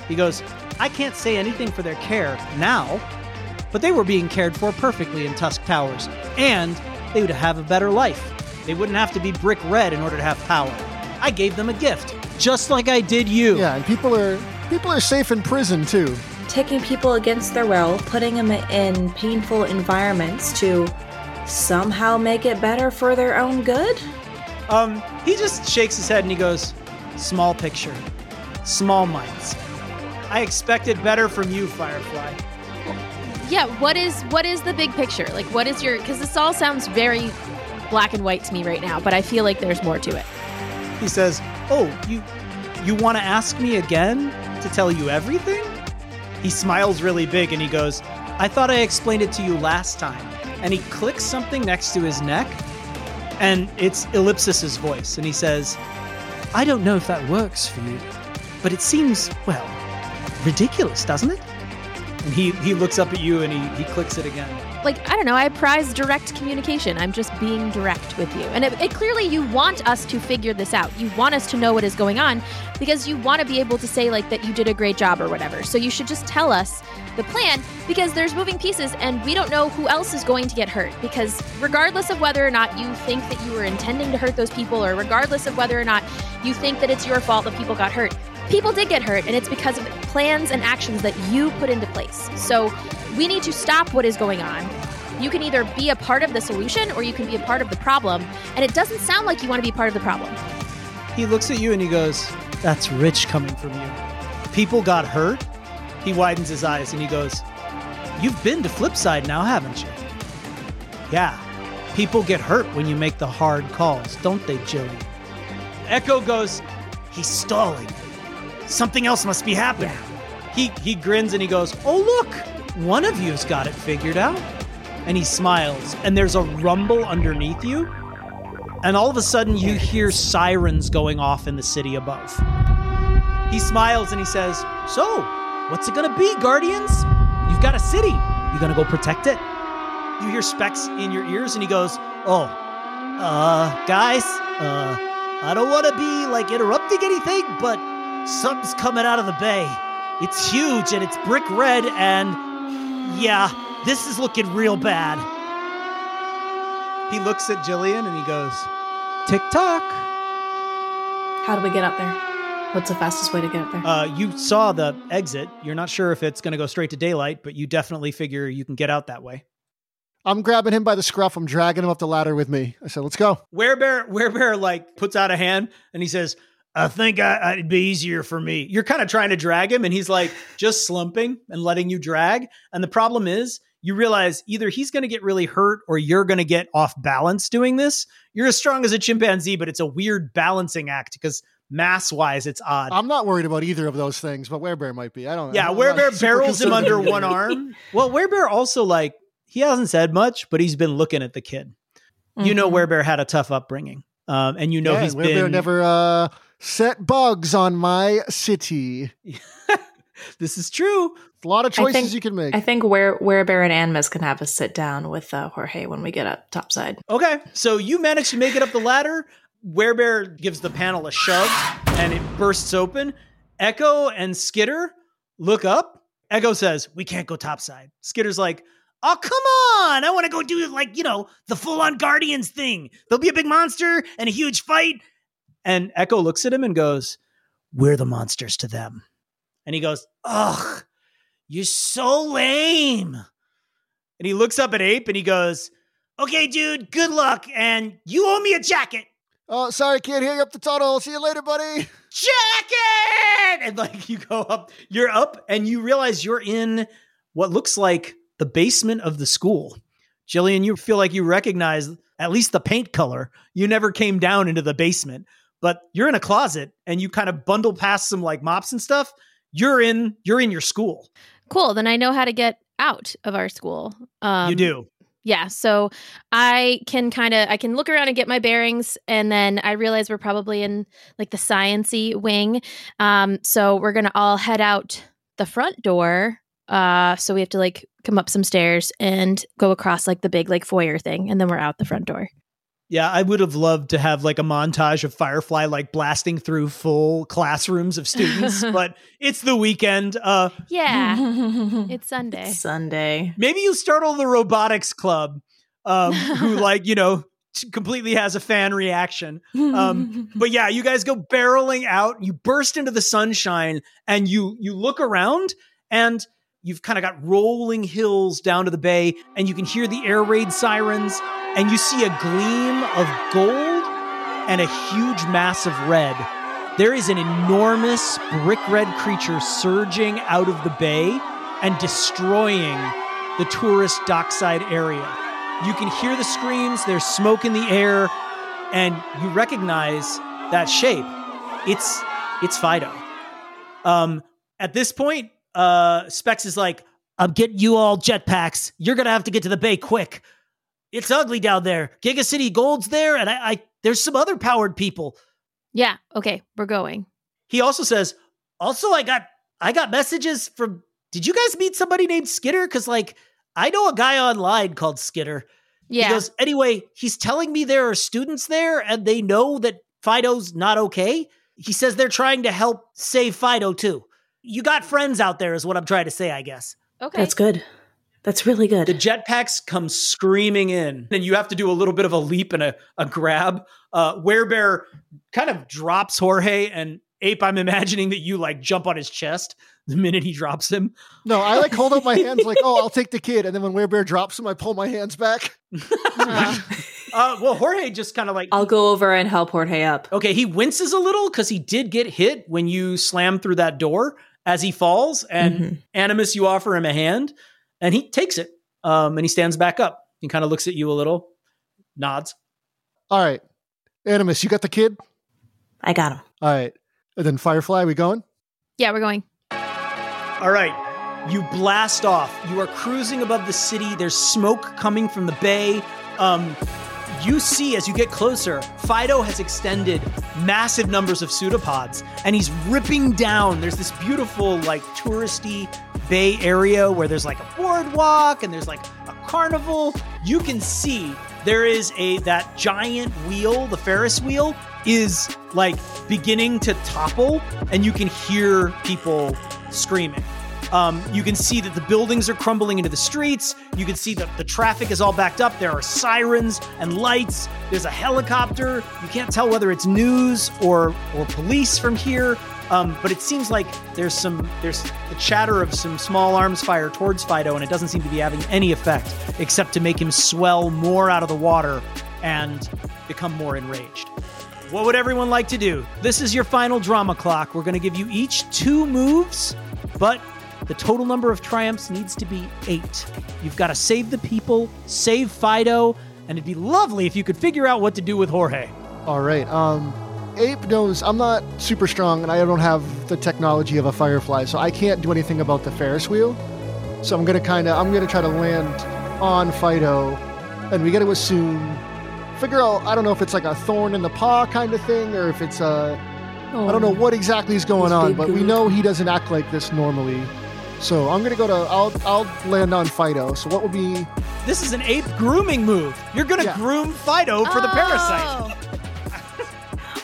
Speaker 1: He goes, I can't say anything for their care now, but they were being cared for perfectly in Tusk Towers, and they would have a better life. They wouldn't have to be brick red in order to have power. I gave them a gift, just like I did you.
Speaker 2: Yeah, and people are people are safe in prison too.
Speaker 4: taking people against their will, putting them in painful environments to somehow make it better for their own good?
Speaker 1: Um, he just shakes his head and he goes, "Small picture, small minds. I expected better from you, Firefly."
Speaker 3: Yeah, what is what is the big picture? Like what is your cuz this all sounds very black and white to me right now, but I feel like there's more to it.
Speaker 1: He says, "Oh, you you want to ask me again to tell you everything?" He smiles really big and he goes, "I thought I explained it to you last time." And he clicks something next to his neck, and it's Ellipsis's voice, and he says, "I don't know if that works for you, but it seems well ridiculous, doesn't it?" And he he looks up at you and he he clicks it again.
Speaker 3: Like, I don't know, I prize direct communication. I'm just being direct with you. And it, it clearly you want us to figure this out. You want us to know what is going on because you want to be able to say like that you did a great job or whatever. So you should just tell us the plan because there's moving pieces and we don't know who else is going to get hurt because regardless of whether or not you think that you were intending to hurt those people or regardless of whether or not you think that it's your fault that people got hurt people did get hurt and it's because of plans and actions that you put into place so we need to stop what is going on you can either be a part of the solution or you can be a part of the problem and it doesn't sound like you want to be part of the problem
Speaker 1: He looks at you and he goes, That's rich coming from you. People got hurt. He widens his eyes and he goes, You've been to Flipside now, haven't you? Yeah. People get hurt when you make the hard calls, don't they, Jillian? Echo goes, He's stalling. Something else must be happening. He he grins and he goes, Oh look, one of you's got it figured out. And he smiles, and there's a rumble underneath you. And all of a sudden, you hear sirens going off in the city above. He smiles and he says, So, what's it gonna be, Guardians? You've got a city. You gonna go protect it? You hear specks in your ears, and he goes, Oh, uh, guys, uh, I don't wanna be like interrupting anything, but something's coming out of the bay. It's huge and it's brick red, and yeah, this is looking real bad. He looks at Jillian and he goes, Tick tock.
Speaker 4: How do we get up there? What's the fastest way to get up there?
Speaker 1: Uh, you saw the exit. You're not sure if it's going to go straight to daylight, but you definitely figure you can get out that way.
Speaker 2: I'm grabbing him by the scruff. I'm dragging him up the ladder with me. I said, let's go.
Speaker 1: Werebear, Werebear, like puts out a hand and he says, "I think I, it'd be easier for me." You're kind of trying to drag him, and he's like just slumping and letting you drag. And the problem is, you realize either he's going to get really hurt or you're going to get off balance doing this. You're as strong as a chimpanzee, but it's a weird balancing act because mass wise, it's odd.
Speaker 2: I'm not worried about either of those things, but Werebear might be. I don't.
Speaker 1: Yeah,
Speaker 2: I'm
Speaker 1: Werebear barrels him under one arm. Well, Werebear also like he hasn't said much, but he's been looking at the kid. You know,
Speaker 4: Mhm.
Speaker 1: Werebear had a tough upbringing, um, and you know
Speaker 2: yeah,
Speaker 1: he's
Speaker 2: Werebear
Speaker 1: been.
Speaker 2: never uh, set bugs on my city.
Speaker 1: this is true.
Speaker 2: A lot of
Speaker 4: I
Speaker 2: choices
Speaker 4: think-
Speaker 2: you can make.
Speaker 4: I think where Werebear and Animus can have a sit down with uh, Jorge when we get up topside.
Speaker 1: Okay, so you managed to make it up the ladder. Werebear gives the panel a shove, and it bursts open. Echo and Skitter look up. Echo says, "We can't go topside." Skitter's like, "Oh, come on! I want to go do like you know the full-on Guardians thing. There'll be a big monster and a huge fight." And Echo looks at him and goes, "We're the monsters to them." And he goes, "Ugh, you're so lame." And he looks up at Ape and he goes, "Okay, dude, good luck, and you owe me a jacket."
Speaker 2: Oh, sorry, can't hear you up the tunnel. See you later, buddy.
Speaker 1: jacket! And like you go up you're up and you realize you're in what looks like the basement of the school. Jillian you feel like you recognize at least the paint color. You never came down into the basement but you're in a closet and you kind of bundle past some like mops and stuff. You're in you're in your school.
Speaker 3: Cool. Then i know how to get out of our school. Um,
Speaker 1: you do
Speaker 3: yeah so i can kind of i can look around and get my bearings and then i realize we're probably in like the sciency wing. Um so we're gonna all head out the front door uh so we have to like come up some stairs and go across like the big like foyer thing and then we're out the front door
Speaker 1: yeah i would have loved to have like a montage of firefly like blasting through full classrooms of students but it's the weekend uh
Speaker 3: yeah. It's sunday.
Speaker 4: Sunday.
Speaker 1: maybe you startle the robotics club um, who like you know completely has a fan reaction. Um, but yeah you guys go barreling out you burst into the sunshine and you you look around and you've kind of got rolling hills down to the bay, and you can hear the air raid sirens, and you see a gleam of gold and a huge mass of red. There is an enormous brick red creature surging out of the bay and destroying the tourist dockside area. You can hear the screams, there's smoke in the air, and you recognize that shape. It's it's Fido. Um, at this point, uh, Specs is like, I'm getting you all jetpacks. You're gonna have to get to the bay quick. It's ugly down there. Gigacity Gold's there, and I, I there's some other powered people.
Speaker 3: Yeah. Okay. We're going.
Speaker 1: He also says, also I got I got messages from did you guys meet somebody named Skitter? Cause like I know a guy online called Skitter.
Speaker 3: Yeah.
Speaker 1: He goes, anyway, he's telling me there are students there and they know that Fido's not okay. He says they're trying to help save Fido too. You got friends out there, is what I'm trying to say, I guess.
Speaker 3: okay.
Speaker 4: That's good. That's really good.
Speaker 1: The jetpacks come screaming in, and you have to do a little bit of a leap and a, a grab. Uh, Werebear kind of drops Jorge, and Ape, I'm imagining that you like jump on his chest the minute he drops him.
Speaker 2: No, I like hold up my hands like, oh, I'll take the kid, and then when Werebear drops him, I pull my hands back.
Speaker 3: Uh,
Speaker 1: well, Jorge just kind of like
Speaker 4: I'll go over and help Jorge up.
Speaker 1: Okay, he winces a little because he did get hit when you slam through that door as he falls, and
Speaker 4: Mhm.
Speaker 1: Animus, you offer him a hand, and he takes it, um, and he stands back up. He kind of looks at you a little, nods.
Speaker 2: All right, Animus, you got the kid.
Speaker 4: I got him.
Speaker 2: All right, and then Firefly, we going?
Speaker 3: yeah, we're going.
Speaker 1: All right, you blast off. You are cruising above the city. There's smoke coming from the bay. Um, you see as you get closer, Fido has extended massive numbers of pseudopods, and he's ripping down. There's this beautiful, like touristy bay area where there's like a boardwalk and there's like a carnival. You can see there is a that giant wheel, the Ferris wheel, is like beginning to topple, and you can hear people screaming. Um, you can see that the buildings are crumbling into the streets. You can see that the traffic is all backed up. There are sirens and lights. There's a helicopter. You can't tell whether it's news or or police from here. Um, but it seems like there's some there's the chatter of some small arms fire towards Fido, and it doesn't seem to be having any effect except to make him swell more out of the water and become more enraged. What would everyone like to do? This is your final drama clock. We're going to give you each two moves, but the total number of triumphs needs to be eight. You've got to save the people, save Fido, and it'd be lovely if you could figure out what to do with Jorge.
Speaker 2: All right. Um, Ape knows I'm not super strong, and I don't have the technology of a Firefly, so I can't do anything about the Ferris wheel. So I'm gonna kind of I'm gonna try to land on Fido, and we got to assume figure out I don't know if it's like a thorn in the paw kind of thing, or if it's a I don't know what exactly is going on,
Speaker 4: big
Speaker 2: but we know he doesn't act like this normally. So I'm gonna go to I'll I'll land on Fido. So what will be
Speaker 1: This is an ape grooming move. You're going to
Speaker 2: Yeah.
Speaker 1: groom Fido for the parasite.
Speaker 3: Oh.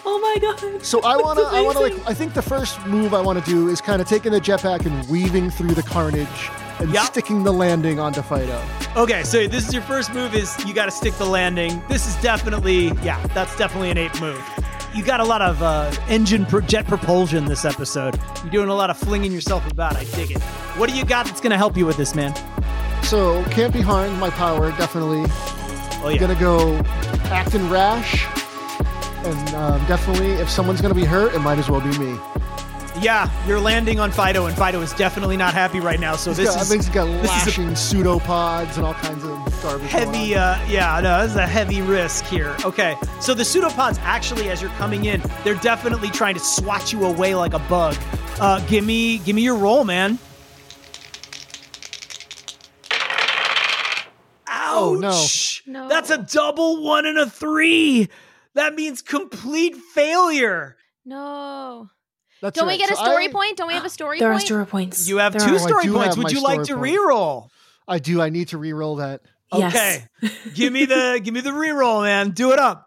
Speaker 4: Oh my god.
Speaker 2: So I want to, I want to like. I think the first move I want to do is kind of taking the jetpack and weaving through the carnage and
Speaker 1: Yep.
Speaker 2: sticking the landing onto Fido.
Speaker 1: Okay, so this is your first move is you got to stick the landing. This is definitely, yeah, that's definitely an ape move. You got a lot of uh, engine pro- jet propulsion this episode. You're doing a lot of flinging yourself about. I dig it. What do you got that's going to help you with this, man?
Speaker 2: So can't be harmed. My power definitely
Speaker 1: Oh yeah.
Speaker 2: gonna go acting rash, and um, definitely if someone's gonna be hurt, it might as well be me.
Speaker 1: Yeah, you're landing on Fido, and Fido is definitely not happy right now. So this
Speaker 2: got, I
Speaker 1: is
Speaker 2: think he's got
Speaker 1: is a-
Speaker 2: lashing pseudopods and all kinds of garbage.
Speaker 1: heavy
Speaker 2: on.
Speaker 1: uh yeah no this is a heavy risk here okay so the pseudopods actually as you're coming in they're definitely trying to swat you away like a bug uh give me give me your roll man
Speaker 2: Oh, no.
Speaker 1: Ouch!
Speaker 3: No.
Speaker 1: That's a double one and a three. That means complete failure.
Speaker 3: No.
Speaker 2: That's
Speaker 3: Don't we
Speaker 2: right.
Speaker 3: get a story
Speaker 2: I-
Speaker 3: point? Don't we have a story
Speaker 4: There are story points.
Speaker 1: You have
Speaker 4: There
Speaker 1: two
Speaker 4: are.
Speaker 1: Story points. Would you like to
Speaker 2: story point.
Speaker 1: reroll?
Speaker 2: I do. I need to re-roll that.
Speaker 4: Yes.
Speaker 1: Okay. give me the give me the reroll, man. Do it up.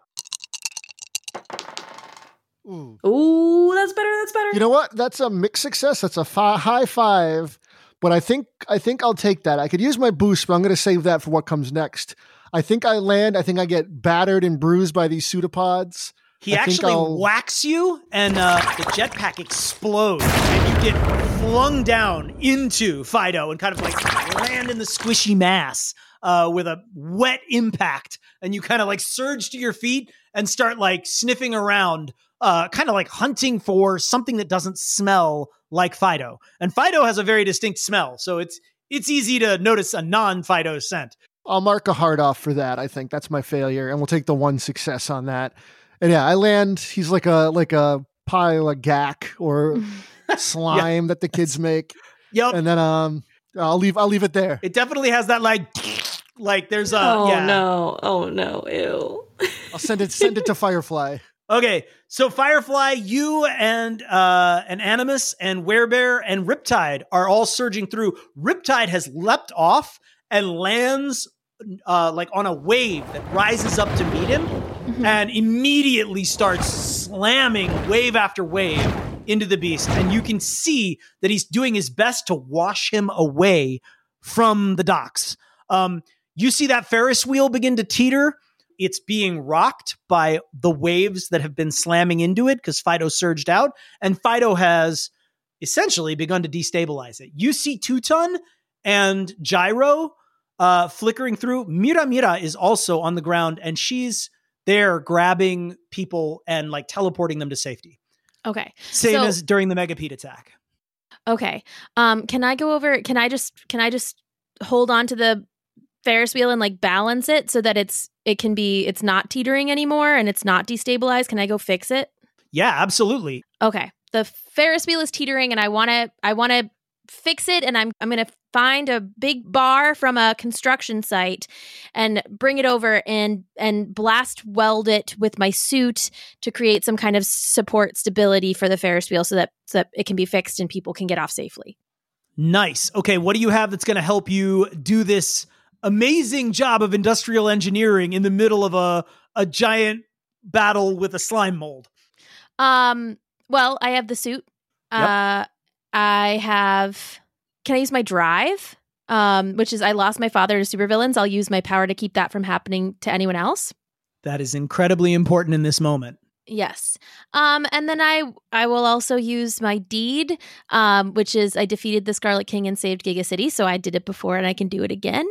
Speaker 2: Ooh.
Speaker 4: Ooh, that's better. That's better.
Speaker 2: You know what? That's a mixed success. That's a fi- high five. But I think I think I'll take that. I could use my boost, but I'm going to save that for what comes next. I think I land. I think I get battered and bruised by these pseudopods.
Speaker 1: He
Speaker 2: I
Speaker 1: actually whacks you, and uh, the jetpack explodes, and you get flung down into Fido and kind of like land in the squishy mass uh, with a wet impact. And you kind of like surge to your feet and start like sniffing around, uh, kind of like hunting for something that doesn't smell like Fido. And Fido has a very distinct smell, so it's it's easy to notice a non-Fido scent.
Speaker 2: I'll mark a heart off for that. I think that's my failure, and we'll take the one success on that. And yeah, I land. He's like a like a pile of gack or slime that the kids make,
Speaker 1: Yep,
Speaker 2: and then um, I'll leave. I'll leave it there.
Speaker 1: it definitely has that like like there's a
Speaker 4: oh
Speaker 1: yeah.
Speaker 4: no! Oh no! Ew.
Speaker 2: I'll send it. Send it to Firefly.
Speaker 1: Okay, so Firefly, you and uh and Animus and Werebear and Riptide are all surging through. Riptide has leapt off and lands uh like on a wave that rises up to meet him and immediately starts slamming wave after wave into the beast. And you can see that he's doing his best to wash him away from the docks. Um, you see that Ferris wheel begin to teeter. It's being rocked by the waves that have been slamming into it because Fido surged out, and Fido has essentially begun to destabilize it. You see Two Ton and Gyro uh, flickering through. Mira Mira is also on the ground, and she's there grabbing people and like teleporting them to safety.
Speaker 3: Okay.
Speaker 1: Same
Speaker 3: So-
Speaker 1: as during the Megapede attack.
Speaker 3: Okay. Um, can I go over? Can I just can I just hold on to the Ferris wheel and like balance it so that it's it can be it's not teetering anymore and it's not destabilized? Can I go fix it?
Speaker 1: Yeah, absolutely.
Speaker 3: Okay. The Ferris wheel is teetering and I want to I want to fix it and I'm I'm going to find a big bar from a construction site and bring it over and and blast weld it with my suit to create some kind of support stability for the Ferris wheel so that so that it can be fixed and people can get off safely.
Speaker 1: Nice. Okay, what do you have that's going to help you do this amazing job of industrial engineering in the middle of a a giant battle with a slime mold?
Speaker 3: Um. Well, I have the suit.
Speaker 1: Yep.
Speaker 3: Uh, I have. Can I use my drive? Um, which is I lost my father to supervillains. I'll use my power to keep that from happening to anyone else.
Speaker 1: That is incredibly important in this moment.
Speaker 3: Yes. Um, and then I I will also use my deed, um, which is I defeated the Scarlet King and saved Gigacity. So I did it before and I can do it again.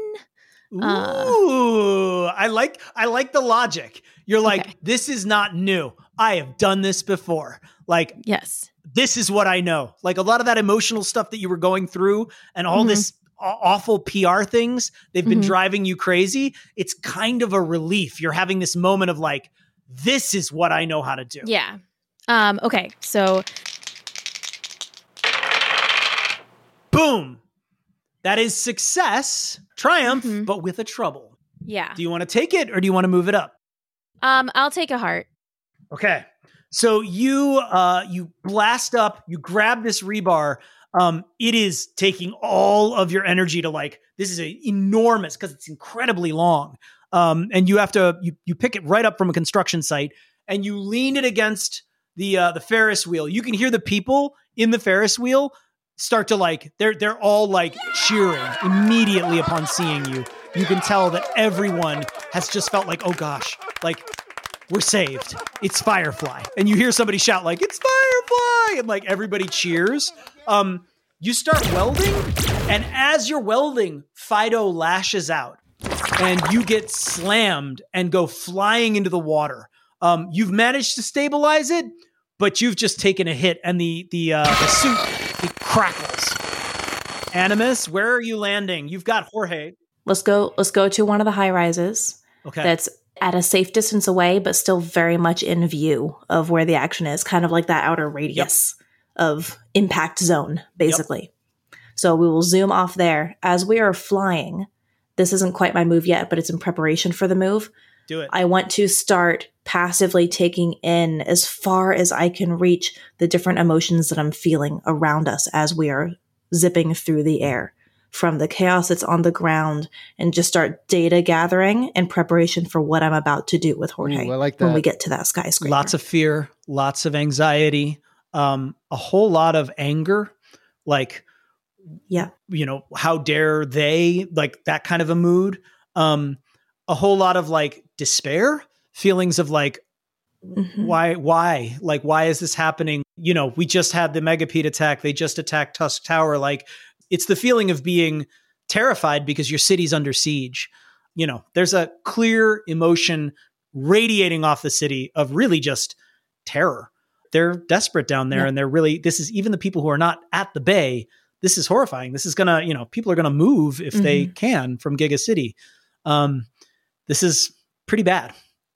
Speaker 3: Uh.
Speaker 1: Ooh, I like I like the logic. You're like,
Speaker 3: Okay.
Speaker 1: this is not new. I have done this before. Like,
Speaker 3: Yes.
Speaker 1: this is what I know. Like a lot of that emotional stuff that you were going through and all
Speaker 3: Mhm.
Speaker 1: this aw- awful PR things, they've been
Speaker 3: Mhm.
Speaker 1: driving you crazy. It's kind of a relief. You're having this moment of like, this is what I know how to do.
Speaker 3: Yeah. Um, okay. So
Speaker 1: Boom. That is success, triumph,
Speaker 3: Mhm.
Speaker 1: but with a trouble.
Speaker 3: yeah.
Speaker 1: Do you want to take it or do you want to move it up?
Speaker 3: Um, I'll take a heart.
Speaker 1: Okay. So you uh you blast up, you grab this rebar. Um it is taking all of your energy to like this is a enormous because it's incredibly long. Um and you have to you you pick it right up from a construction site and you lean it against the uh the Ferris wheel. You can hear the people in the Ferris wheel start to like they're they're all like cheering immediately upon seeing you. You can tell that everyone has just felt like, "Oh gosh, like we're saved. It's Firefly. And you hear somebody shout like, it's Firefly! And like everybody cheers. Um, you start welding, and as you're welding, Fido lashes out and you get slammed and go flying into the water. Um, you've managed to stabilize it, but you've just taken a hit and the the uh, the suit it crackles. Animus, where are you landing? You've got Jorge.
Speaker 4: Let's go. Let's go to one of the high rises
Speaker 1: Okay.
Speaker 4: that's at a safe distance away, but still very much in view of where the action is, kind of like that outer radius of impact zone, basically. Yep. So we will zoom off there as we are flying. This isn't quite my move yet, but it's in preparation for the move.
Speaker 1: Do it.
Speaker 4: I want to start passively taking in as far as I can reach the different emotions that I'm feeling around us as we are zipping through the air from the chaos that's on the ground and just start data gathering in preparation for what I'm about to do with Jorge
Speaker 2: Ooh, like
Speaker 4: when we get to that skyscraper.
Speaker 1: lots of fear, lots of anxiety, um, a whole lot of anger, like
Speaker 4: yeah.
Speaker 1: you know, how dare they, like that kind of a mood. Um, a whole lot of like despair, feelings of like,
Speaker 4: Mhm.
Speaker 1: why why? Like why is this happening? You know we just had the megapede attack. They just attacked tusk tower. Like it's the feeling of being terrified because your city's under siege. You know there's a clear emotion radiating off the city of really just terror. They're desperate down there
Speaker 4: Yeah.
Speaker 1: and they're really this is even the people who are not at the bay this is horrifying. This is gonna you know people are gonna move if they can from giga city. Um this is pretty bad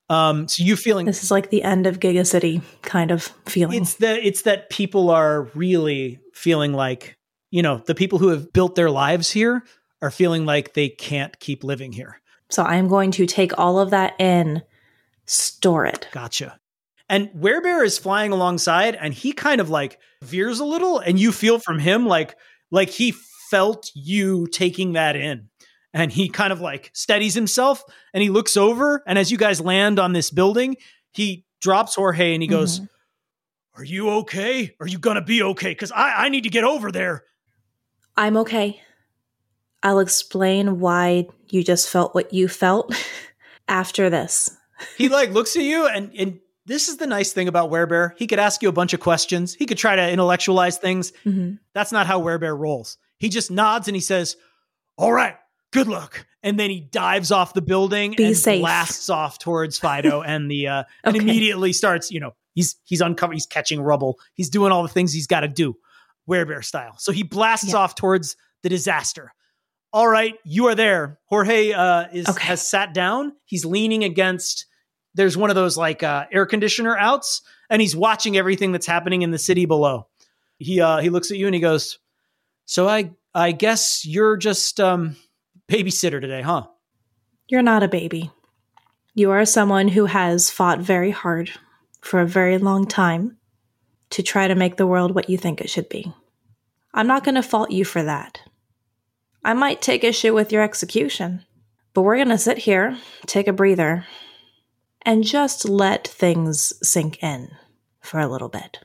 Speaker 1: um so you feeling
Speaker 4: This is like the end of Gigacity kind of feeling.
Speaker 1: it's that it's that people are really feeling like you know the people who have built their lives here are feeling like they can't keep living here
Speaker 4: so I'm going to take all of that in, store it.
Speaker 1: gotcha and werebear is flying alongside and he kind of like veers a little and you feel from him like like he felt you taking that in and he kind of like steadies himself and he looks over and as you guys land on this building he drops jorge and he goes
Speaker 4: Mhm.
Speaker 1: are you okay are you gonna be okay because I, I need to get over there
Speaker 4: I'm okay. I'll explain why you just felt what you felt after this.
Speaker 1: he like looks at you and and this is the nice thing about Werebear. He could ask you a bunch of questions. He could try to intellectualize things.
Speaker 4: Mhm.
Speaker 1: That's not how Werebear rolls. He just nods and he says, "All right, good luck." And then he dives off the building
Speaker 4: Be
Speaker 1: and
Speaker 4: safe.
Speaker 1: blasts off towards Fido and the uh, and
Speaker 4: Okay.
Speaker 1: immediately starts. You know, he's he's uncovering, he's catching rubble, he's doing all the things he's got to do, Werebear style. So he blasts
Speaker 4: Yeah.
Speaker 1: off towards the disaster. All right, you are there. Jorge uh, is
Speaker 4: Okay.
Speaker 1: has sat down. He's leaning against. There's one of those like uh, air conditioner outs, and he's watching everything that's happening in the city below. He uh, he looks at you and he goes, "So I I guess you're just um, babysitter today, huh?"
Speaker 4: You're not a baby. You are someone who has fought very hard for a very long time to try to make the world what you think it should be. I'm not going to fault you for that. I might take issue with your execution, but we're going to sit here, take a breather, and just let things sink in for a little bit.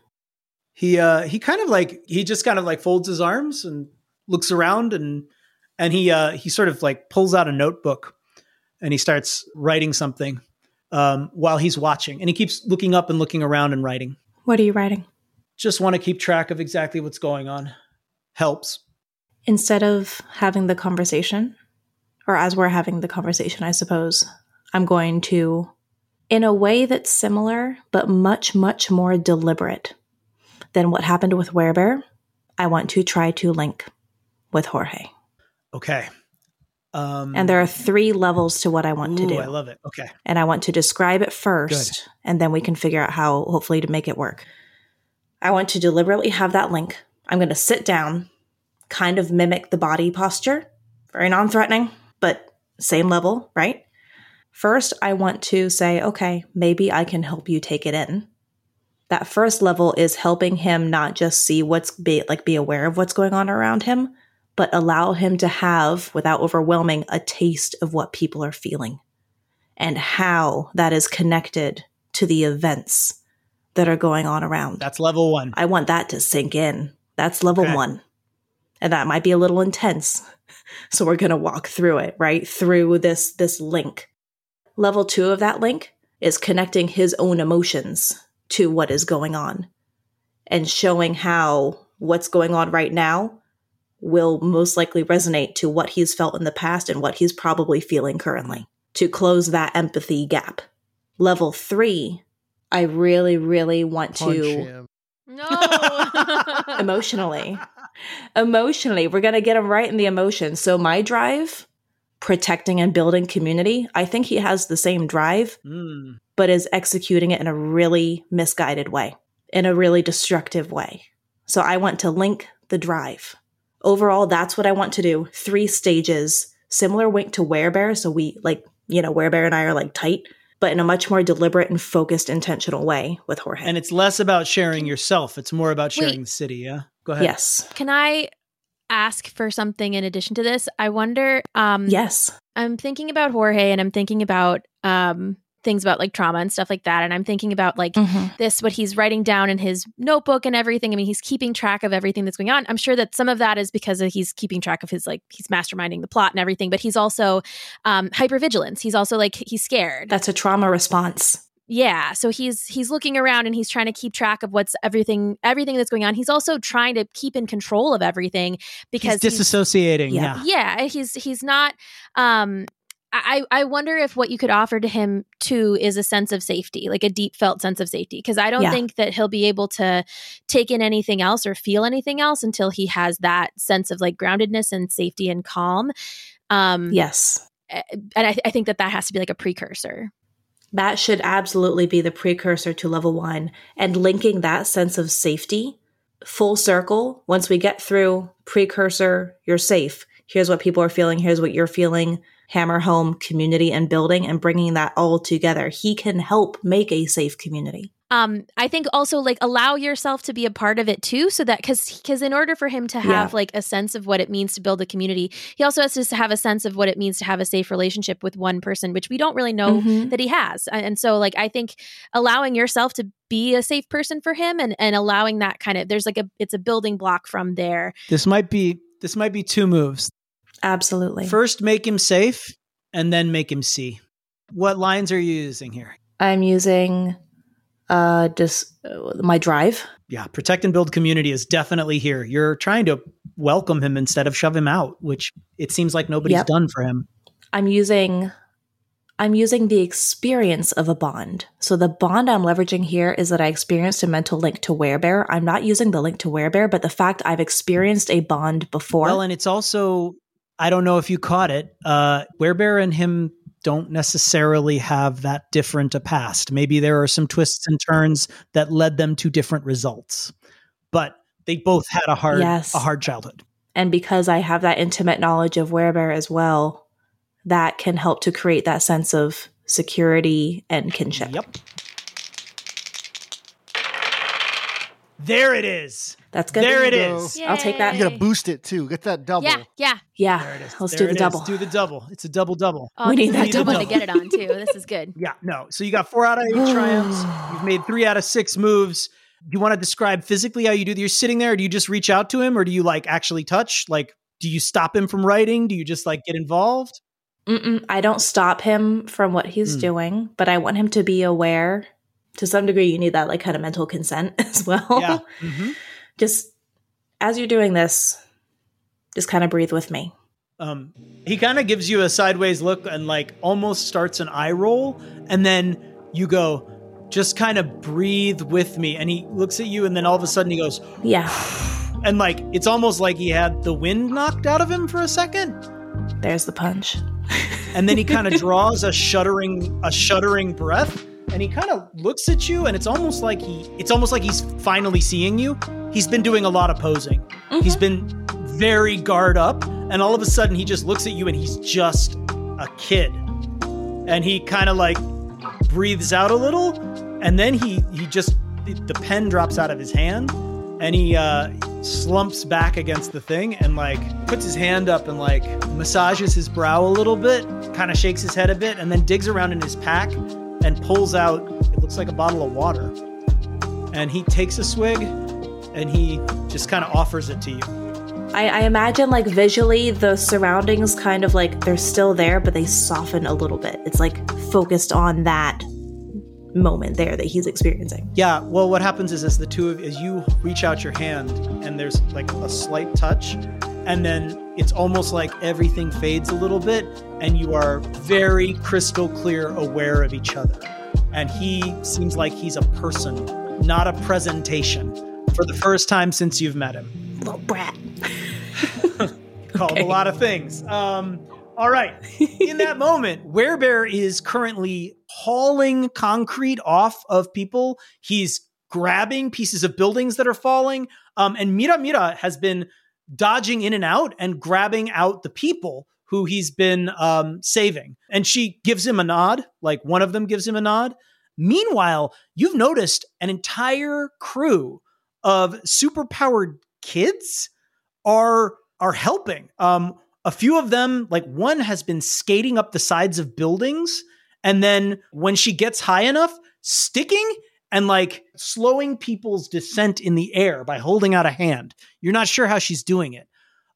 Speaker 1: he uh he kind of like he just kind of like folds his arms and looks around and and he uh he sort of like pulls out a notebook and he starts writing something um while he's watching and he keeps looking up and looking around and writing
Speaker 4: What are you writing?
Speaker 1: just want to keep track of exactly what's going on helps
Speaker 4: instead of having the conversation, or as we're having the conversation, I suppose, I'm going to, in a way that's similar, but much, much more deliberate than what happened with Werebear, I want to try to link with Jorge.
Speaker 1: Okay um
Speaker 4: And there are three levels to what I want to do.
Speaker 1: i love it okay
Speaker 4: and I want to describe it first, and then we can figure out how, hopefully, to make it work. I want to deliberately have that link. I'm going to sit down, kind of mimic the body posture, very non threatening, but same level, right? First, I want to say, okay, maybe I can help you take it in. That first level is helping him not just see what's be like be aware of what's going on around him, but allow him to have, without overwhelming, a taste of what people are feeling and how that is connected to the events that are going on around.
Speaker 1: that's level one
Speaker 4: I want that to sink in. That's level
Speaker 1: Okay.
Speaker 4: one. And that might be a little intense. So we're going to walk through it, right? Through this this link. Level 2 of that link is connecting his own emotions to what is going on and showing how what's going on right now will most likely resonate to what he's felt in the past and what he's probably feeling currently to close that empathy gap. Level 3, I really really want
Speaker 2: Punch
Speaker 4: to
Speaker 2: him.
Speaker 3: No.
Speaker 4: emotionally. Emotionally, we're going to get him right in the emotions. So, my drive, protecting and building community, I think he has the same drive,
Speaker 1: Mm.
Speaker 4: but is executing it in a really misguided way, in a really destructive way. So, I want to link the drive. Overall, that's what I want to do. Three stages, similar wink to Werebear. So, we like, you know, Werebear and I are like tight, but in a much more deliberate and focused, intentional way with Jorge.
Speaker 1: and it's less about sharing yourself it's more about sharing
Speaker 3: Wait.
Speaker 1: the city yeah go ahead
Speaker 4: yes.
Speaker 3: Can I ask for something in addition to this? I wonder. Um,
Speaker 4: Yes.
Speaker 3: I'm thinking about Jorge, and I'm thinking about um, things about like trauma and stuff like that, and I'm thinking about like
Speaker 4: Mhm.
Speaker 3: this what he's writing down in his notebook and everything. I mean, he's keeping track of everything that's going on. I'm sure that some of that is because of he's keeping track of his like he's masterminding the plot and everything, but he's also um, hypervigilance. He's also like he's scared.
Speaker 4: That's a trauma response.
Speaker 3: Yeah, so he's he's looking around and he's trying to keep track of what's everything everything that's going on. He's also trying to keep in control of everything because
Speaker 1: He's disassociating.
Speaker 4: Yeah.
Speaker 1: Yeah.
Speaker 3: yeah, he's he's not um I, I wonder if what you could offer to him too is a sense of safety, like a deep felt sense of safety. Because I don't
Speaker 4: Yeah.
Speaker 3: think that he'll be able to take in anything else or feel anything else until he has that sense of like groundedness and safety and calm. Um,
Speaker 4: Yes.
Speaker 3: and I, I think that that has to be like a precursor.
Speaker 4: That should absolutely be the precursor to level one. And linking that sense of safety full circle, once we get through precursor, you're safe. Here's what people are feeling. Here's what you're feeling. Hammer home community and building and bringing that all together. He can help make a safe community.
Speaker 3: um i think also like allow yourself to be a part of it too so that because because in order for him to have
Speaker 4: Yeah.
Speaker 3: like a sense of what it means to build a community he also has to have a sense of what it means to have a safe relationship with one person which we don't really know
Speaker 4: Mhm.
Speaker 3: that he has and and so like i think allowing yourself to be a safe person for him and and allowing that kind of there's like a it's a building block from there
Speaker 1: This might be this might be two moves.
Speaker 4: Absolutely.
Speaker 1: First, make him safe, and then make him see. What lines are you using here?
Speaker 4: I'm using uh just uh, my drive.
Speaker 1: Yeah, protect and build community is definitely here. You're trying to welcome him instead of shove him out, which it seems like nobody's
Speaker 4: Yep.
Speaker 1: done for him.
Speaker 4: I'm using I'm using the experience of a bond. So the bond I'm leveraging here is that I experienced a mental link to Werebear. I'm not using the link to Werebear, but the fact I've experienced a bond before.
Speaker 1: Well, and it's also I don't know if you caught it. Uh Werebear and him don't necessarily have that different a past. Maybe there are some twists and turns that led them to different results. But they both had a hard
Speaker 4: Yes.
Speaker 1: a hard childhood.
Speaker 4: and because I have that intimate knowledge of Werebear as well, that can help to create that sense of security and kinship.
Speaker 1: Yep. There it is.
Speaker 4: That's good.
Speaker 1: There it
Speaker 2: you
Speaker 1: is.
Speaker 2: go.
Speaker 4: I'll take that.
Speaker 2: You gotta boost it too. Get that double.
Speaker 3: yeah yeah
Speaker 4: Yeah.
Speaker 1: There it is.
Speaker 4: Let's
Speaker 1: There
Speaker 4: do
Speaker 1: it
Speaker 4: the
Speaker 1: is.
Speaker 4: double.
Speaker 1: Do the double. It's a double double.
Speaker 3: oh,
Speaker 4: We need that
Speaker 3: a good one to get it on too this is good
Speaker 1: Yeah, no. So you got four out of eight triumphs. You've made three out of six moves. Do you want to describe physically how you do? You're sitting there. Do you just reach out to him or do you like actually touch? Like, do you stop him from writing? Do you just like get involved?
Speaker 4: Mm-mm, I don't stop him from what he's
Speaker 1: Hmm.
Speaker 4: doing, but I want him to be aware. To some degree, you need that like kind of mental consent as well.
Speaker 1: Yeah. Mhm.
Speaker 4: Just as you're doing this, just kind of breathe with me.
Speaker 1: Um, he kind of gives you a sideways look and like almost starts an eye roll. And then you go, just kind of breathe with me. And he looks at you and then all of a sudden he goes,
Speaker 4: Yeah,
Speaker 1: and like it's almost like he had the wind knocked out of him for a second.
Speaker 4: there's the punch.
Speaker 1: and then he kind of draws a shuddering a shuddering breath and he kind of looks at you and it's almost like he it's almost like he's finally seeing you. He's been doing a lot of posing. He's been very guard up and all of a sudden he just looks at you and he's just a kid. And he kind of like breathes out a little and then he he just the pen drops out of his hand and he uh slumps back against the thing and like puts his hand up and like massages his brow a little bit kind of shakes his head a bit and then digs around in his pack and pulls out it looks like a bottle of water and he takes a swig and he just kind of offers it to you
Speaker 4: I, I imagine like visually the surroundings kind of like they're still there, but they soften a little bit. It's like focused on that moment there that he's experiencing.
Speaker 1: Yeah, well, what happens is as the two of as you reach out your hand and there's like a slight touch, and then it's almost like everything fades a little bit, and you are very crystal clear aware of each other. And he seems like he's a person, not a presentation, for the first time since you've met him.
Speaker 4: Little brat.
Speaker 1: called a lot of things. Um, all right. In that moment, Werebear is currently hauling concrete off of people. He's grabbing pieces of buildings that are falling. Um, and Mira Mira has been dodging in and out and grabbing out the people who he's been um, saving. And she gives him a nod, like one of them gives him a nod. Meanwhile, you've noticed an entire crew of superpowered kids are are helping. Um, a few of them, like one has been skating up the sides of buildings, and then when she gets high enough, sticking and like slowing people's descent in the air by holding out a hand. You're not sure how she's doing it.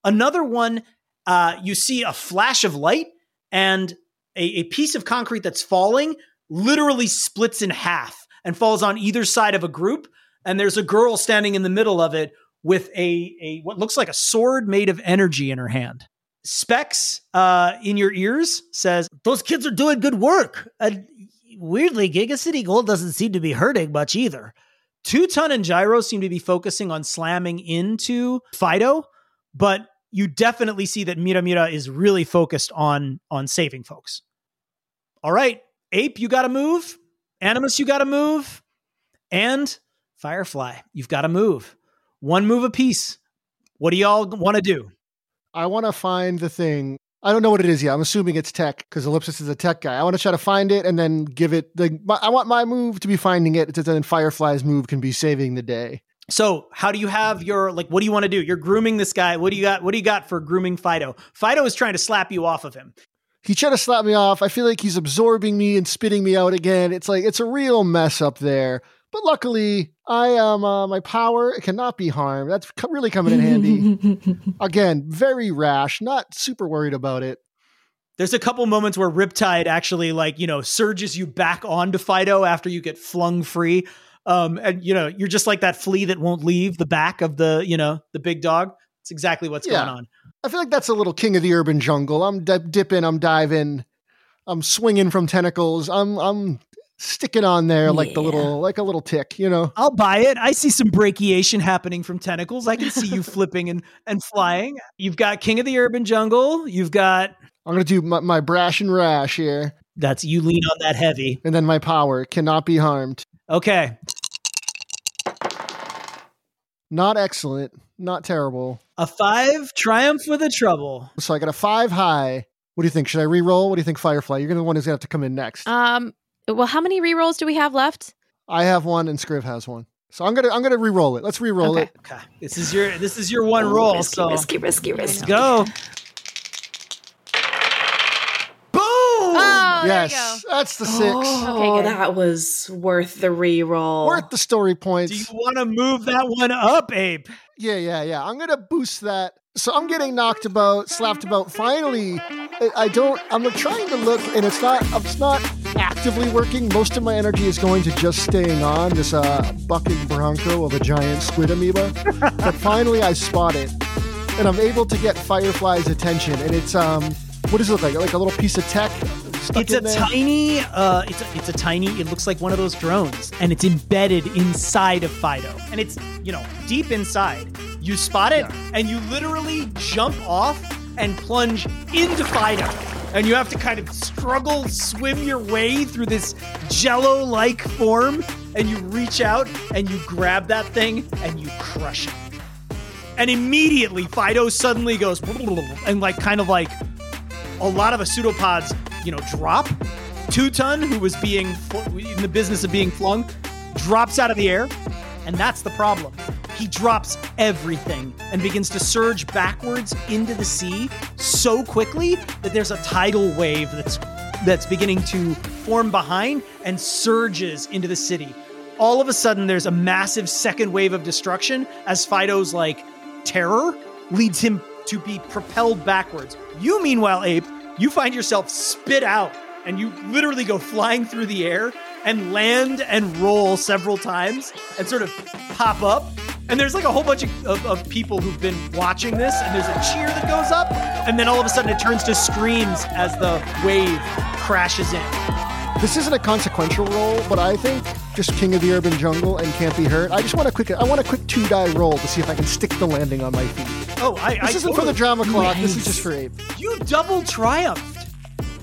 Speaker 1: Another one, uh, you see a flash of light and a, a piece of concrete that's falling literally splits in half and falls on either side of a group. And there's a girl standing in the middle of it with a, a what looks like a sword made of energy in her hand. Specs uh, in your ears says, Those kids are doing good work. And weirdly, Gigacity Gold doesn't seem to be hurting much either. Two Ton and Gyro seem to be focusing on slamming into Fido, but you definitely see that Mira Mira is really focused on on saving folks. All right, Ape, you got to move. Animus, you got to move. And Firefly, you've got to move. One move apiece. What do y'all want to do?
Speaker 2: I want to find the thing. I don't know what it is yet. I'm assuming it's tech because Ellipsis is a tech guy. I want to try to find it and then give it the. my- I want my move to be finding it, so then Firefly's move can be saving the day.
Speaker 1: So, how do you have your like? What do you want to do? You're grooming this guy. What do you got? What do you got for grooming Fido? Fido is trying to slap you off of him.
Speaker 2: He tried to slap me off. I feel like he's absorbing me and spitting me out again. It's like it's a real mess up there. But luckily, I am uh, my power cannot be harmed. That's co- really coming in handy. Again, very rash. Not super worried about it.
Speaker 1: There's a couple moments where Riptide actually like you know surges you back onto Fido after you get flung free. Um, and you know you're just like that flea that won't leave the back of the you know the big dog. It's exactly what's
Speaker 2: Yeah.
Speaker 1: going on.
Speaker 2: I feel like that's a little king of the urban jungle. I'm di- dipping, I'm diving, I'm swinging from tentacles. I'm I'm sticking on there like the little like a little tick, you know.
Speaker 1: I'll buy it. I see some brachiation happening from tentacles. I can see you flipping and, and flying. You've got King of the Urban Jungle. You've got
Speaker 2: I'm gonna do my, my brash and rash here,
Speaker 1: that's you lean on that heavy.
Speaker 2: and then my power cannot be harmed.
Speaker 1: Okay.
Speaker 2: Not excellent, not terrible.
Speaker 1: A five triumph with a trouble.
Speaker 2: So I got a five high. What do you think? Should I re-roll? What do you think, Firefly? You're gonna the one who's gonna have to come in next.
Speaker 3: Um. Well, how many rerolls do we have left?
Speaker 2: I have one, and Scriv has one. So I'm gonna I'm gonna re-roll it. Let's re-roll
Speaker 3: Okay.
Speaker 2: it.
Speaker 1: Okay. This is your this is your one
Speaker 4: Oh,
Speaker 1: roll.
Speaker 4: risky,
Speaker 1: so
Speaker 4: risky, risky, risky.
Speaker 1: go. Boom!
Speaker 3: Oh,
Speaker 2: yes,
Speaker 3: there you go.
Speaker 2: that's the six.
Speaker 4: Oh,
Speaker 3: good.
Speaker 4: that was worth the re-roll.
Speaker 2: Worth the story points.
Speaker 1: Do you want to move that one up, Ape?
Speaker 2: Yeah, yeah, yeah. I'm gonna boost that. So I'm getting knocked about, slapped about. Finally, I- I don't. I'm trying to look, and it's not. It's not actively working. Most of my energy is going to just staying on this uh, bucking bronco of a giant squid amoeba. but finally, I spot it, and I'm able to get Firefly's attention. And it's um, what does it look like? Like a little piece of tech.
Speaker 1: It's a
Speaker 2: there?
Speaker 1: tiny, uh, it's a, it's a tiny. It looks like one of those drones, and it's embedded inside of Fido, and it's you know deep inside. You spot it, and you literally jump off and plunge into Fido, and you have to kind of struggle, swim your way through this Jello-like form, and you reach out and you grab that thing and you crush it. And immediately, Fido suddenly goes and like kind of like a lot of the pseudopods, you know, drop. Two Ton, who was being in the business of being flung, drops out of the air, and that's the problem. He drops everything and begins to surge backwards into the sea so quickly that there's a tidal wave that's that's beginning to form behind and surges into the city. All of a sudden, there's a massive second wave of destruction as Fido's like terror leads him to be propelled backwards. You, meanwhile, Ape, you find yourself spit out and you literally go flying through the air and land and roll several times and sort of pop up. And there's like a whole bunch of, of, of people who've been watching this, and there's a cheer that goes up, and then all of a sudden it turns to screams as the wave crashes in.
Speaker 2: This isn't a consequential roll, but I think just king of the urban jungle and can't be hurt. I just want a quick. I want a quick two die roll to see if I can stick the landing on my feet.
Speaker 1: Oh, I,
Speaker 2: This
Speaker 1: I
Speaker 2: isn't for the drama clock. This is just for Ape.
Speaker 1: You double triumphed.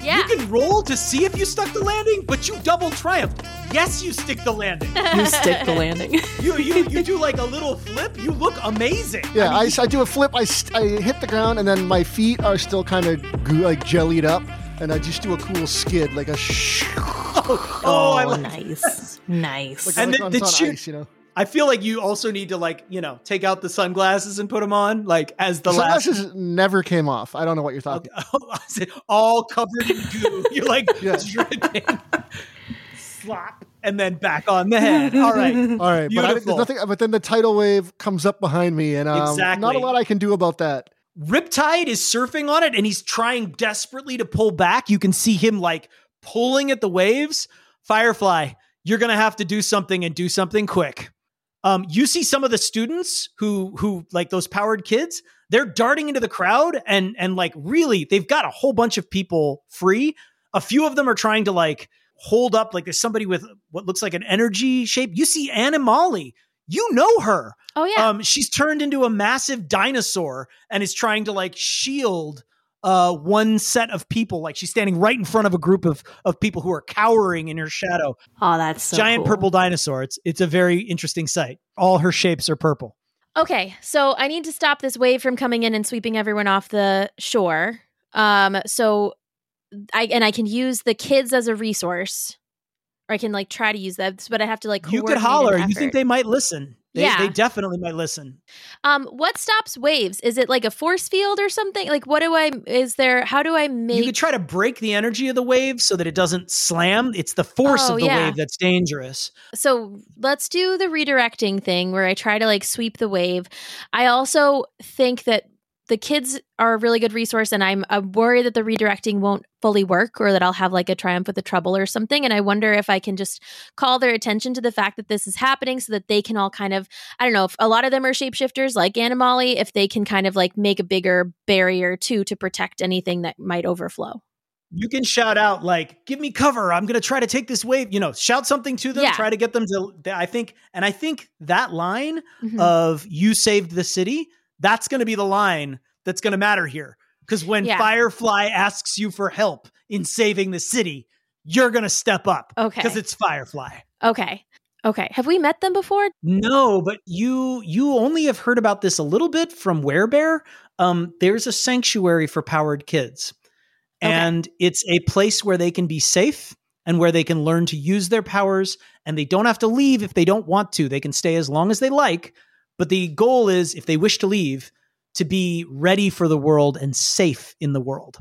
Speaker 3: Yeah.
Speaker 1: You can roll to see if you stuck the landing, but you double triumphed. Yes, you stick the landing.
Speaker 4: You stick the landing.
Speaker 1: You you you do like a little flip. You look amazing.
Speaker 2: Yeah, I, I do a flip. I, st- I hit the ground, and then my feet are still kind of goo- like jellied up, and I just do a cool skid, like a sh.
Speaker 1: Oh, oh, I, oh, like-
Speaker 4: nice, nice.
Speaker 2: Like,
Speaker 1: And
Speaker 2: like
Speaker 1: the-
Speaker 2: on-
Speaker 1: the cheer-
Speaker 2: ice, you know.
Speaker 1: I feel like you also need to like you know take out the sunglasses and put them on like as the last.
Speaker 2: Sunglasses never came off. I don't know what you're talking.
Speaker 1: I said, all covered in goo. You're like
Speaker 2: Yeah.
Speaker 1: dripping. Slop and then back on the head. All right.
Speaker 2: All right, but I, there's nothing. But then the tidal wave comes up behind me, and um, not a lot I can do about that.
Speaker 1: Riptide is surfing on it and he's trying desperately to pull back. You can see him like pulling at the waves. Firefly, you're gonna have to do something and do something quick. Um, you see some of the students who who like those powered kids, they're darting into the crowd and and like really they've got a whole bunch of people free. A few of them are trying to like hold up like there's somebody with what looks like an energy shape. You see Anna Molly. You know her.
Speaker 3: Oh yeah.
Speaker 1: Um, she's turned into a massive dinosaur and is trying to like shield uh one set of people. Like she's standing right in front of a group of of people who are cowering in her shadow.
Speaker 4: Oh, that's so
Speaker 1: Giant
Speaker 4: cool.
Speaker 1: purple dinosaur. It's it's a very interesting sight. All her shapes are purple.
Speaker 3: Okay, so I need to stop this wave from coming in and sweeping everyone off the shore. Um, so I and I can use the kids as a resource, or I can like try to use that, but I have to like
Speaker 1: You could holler. You think they might listen. They,
Speaker 3: Yeah.
Speaker 1: they definitely might listen.
Speaker 3: Um, what stops waves? Is it like a force field or something? Like, what do I? Is there? How do I make?
Speaker 1: You could try to break the energy of the wave so that it doesn't slam. It's the force
Speaker 3: Oh,
Speaker 1: of the
Speaker 3: yeah.
Speaker 1: wave that's dangerous.
Speaker 3: so let's do the redirecting thing where I try to like sweep the wave. I also think that the kids are a really good resource, and I'm, I'm worried that the redirecting won't fully work or that I'll have like a triumph with the trouble or something. And I wonder if I can just call their attention to the fact that this is happening so that they can all kind of, I don't know, if a lot of them are shapeshifters like Animali, if they can kind of like make a bigger barrier too to protect anything that might overflow.
Speaker 1: You can shout out like, "Give me cover! I'm going to try to take this wave." You know, shout something to them.
Speaker 3: Yeah.
Speaker 1: Try to get them to. I think, and I think that line
Speaker 3: Mhm.
Speaker 1: of "You saved the city." That's going to be the line that's going to matter here. Because when
Speaker 3: Yeah.
Speaker 1: Firefly asks you for help in saving the city, you're going to step up.
Speaker 3: Okay.
Speaker 1: Because it's Firefly.
Speaker 3: Okay. Okay. Have we met them before?
Speaker 1: No, but you you only have heard about this a little bit from Werebear. Um, there's a sanctuary for powered kids,
Speaker 3: Okay.
Speaker 1: and it's a place where they can be safe and where they can learn to use their powers, and they don't have to leave if they don't want to. They can stay as long as they like. But the goal is, if they wish to leave, to be ready for the world and safe in the world,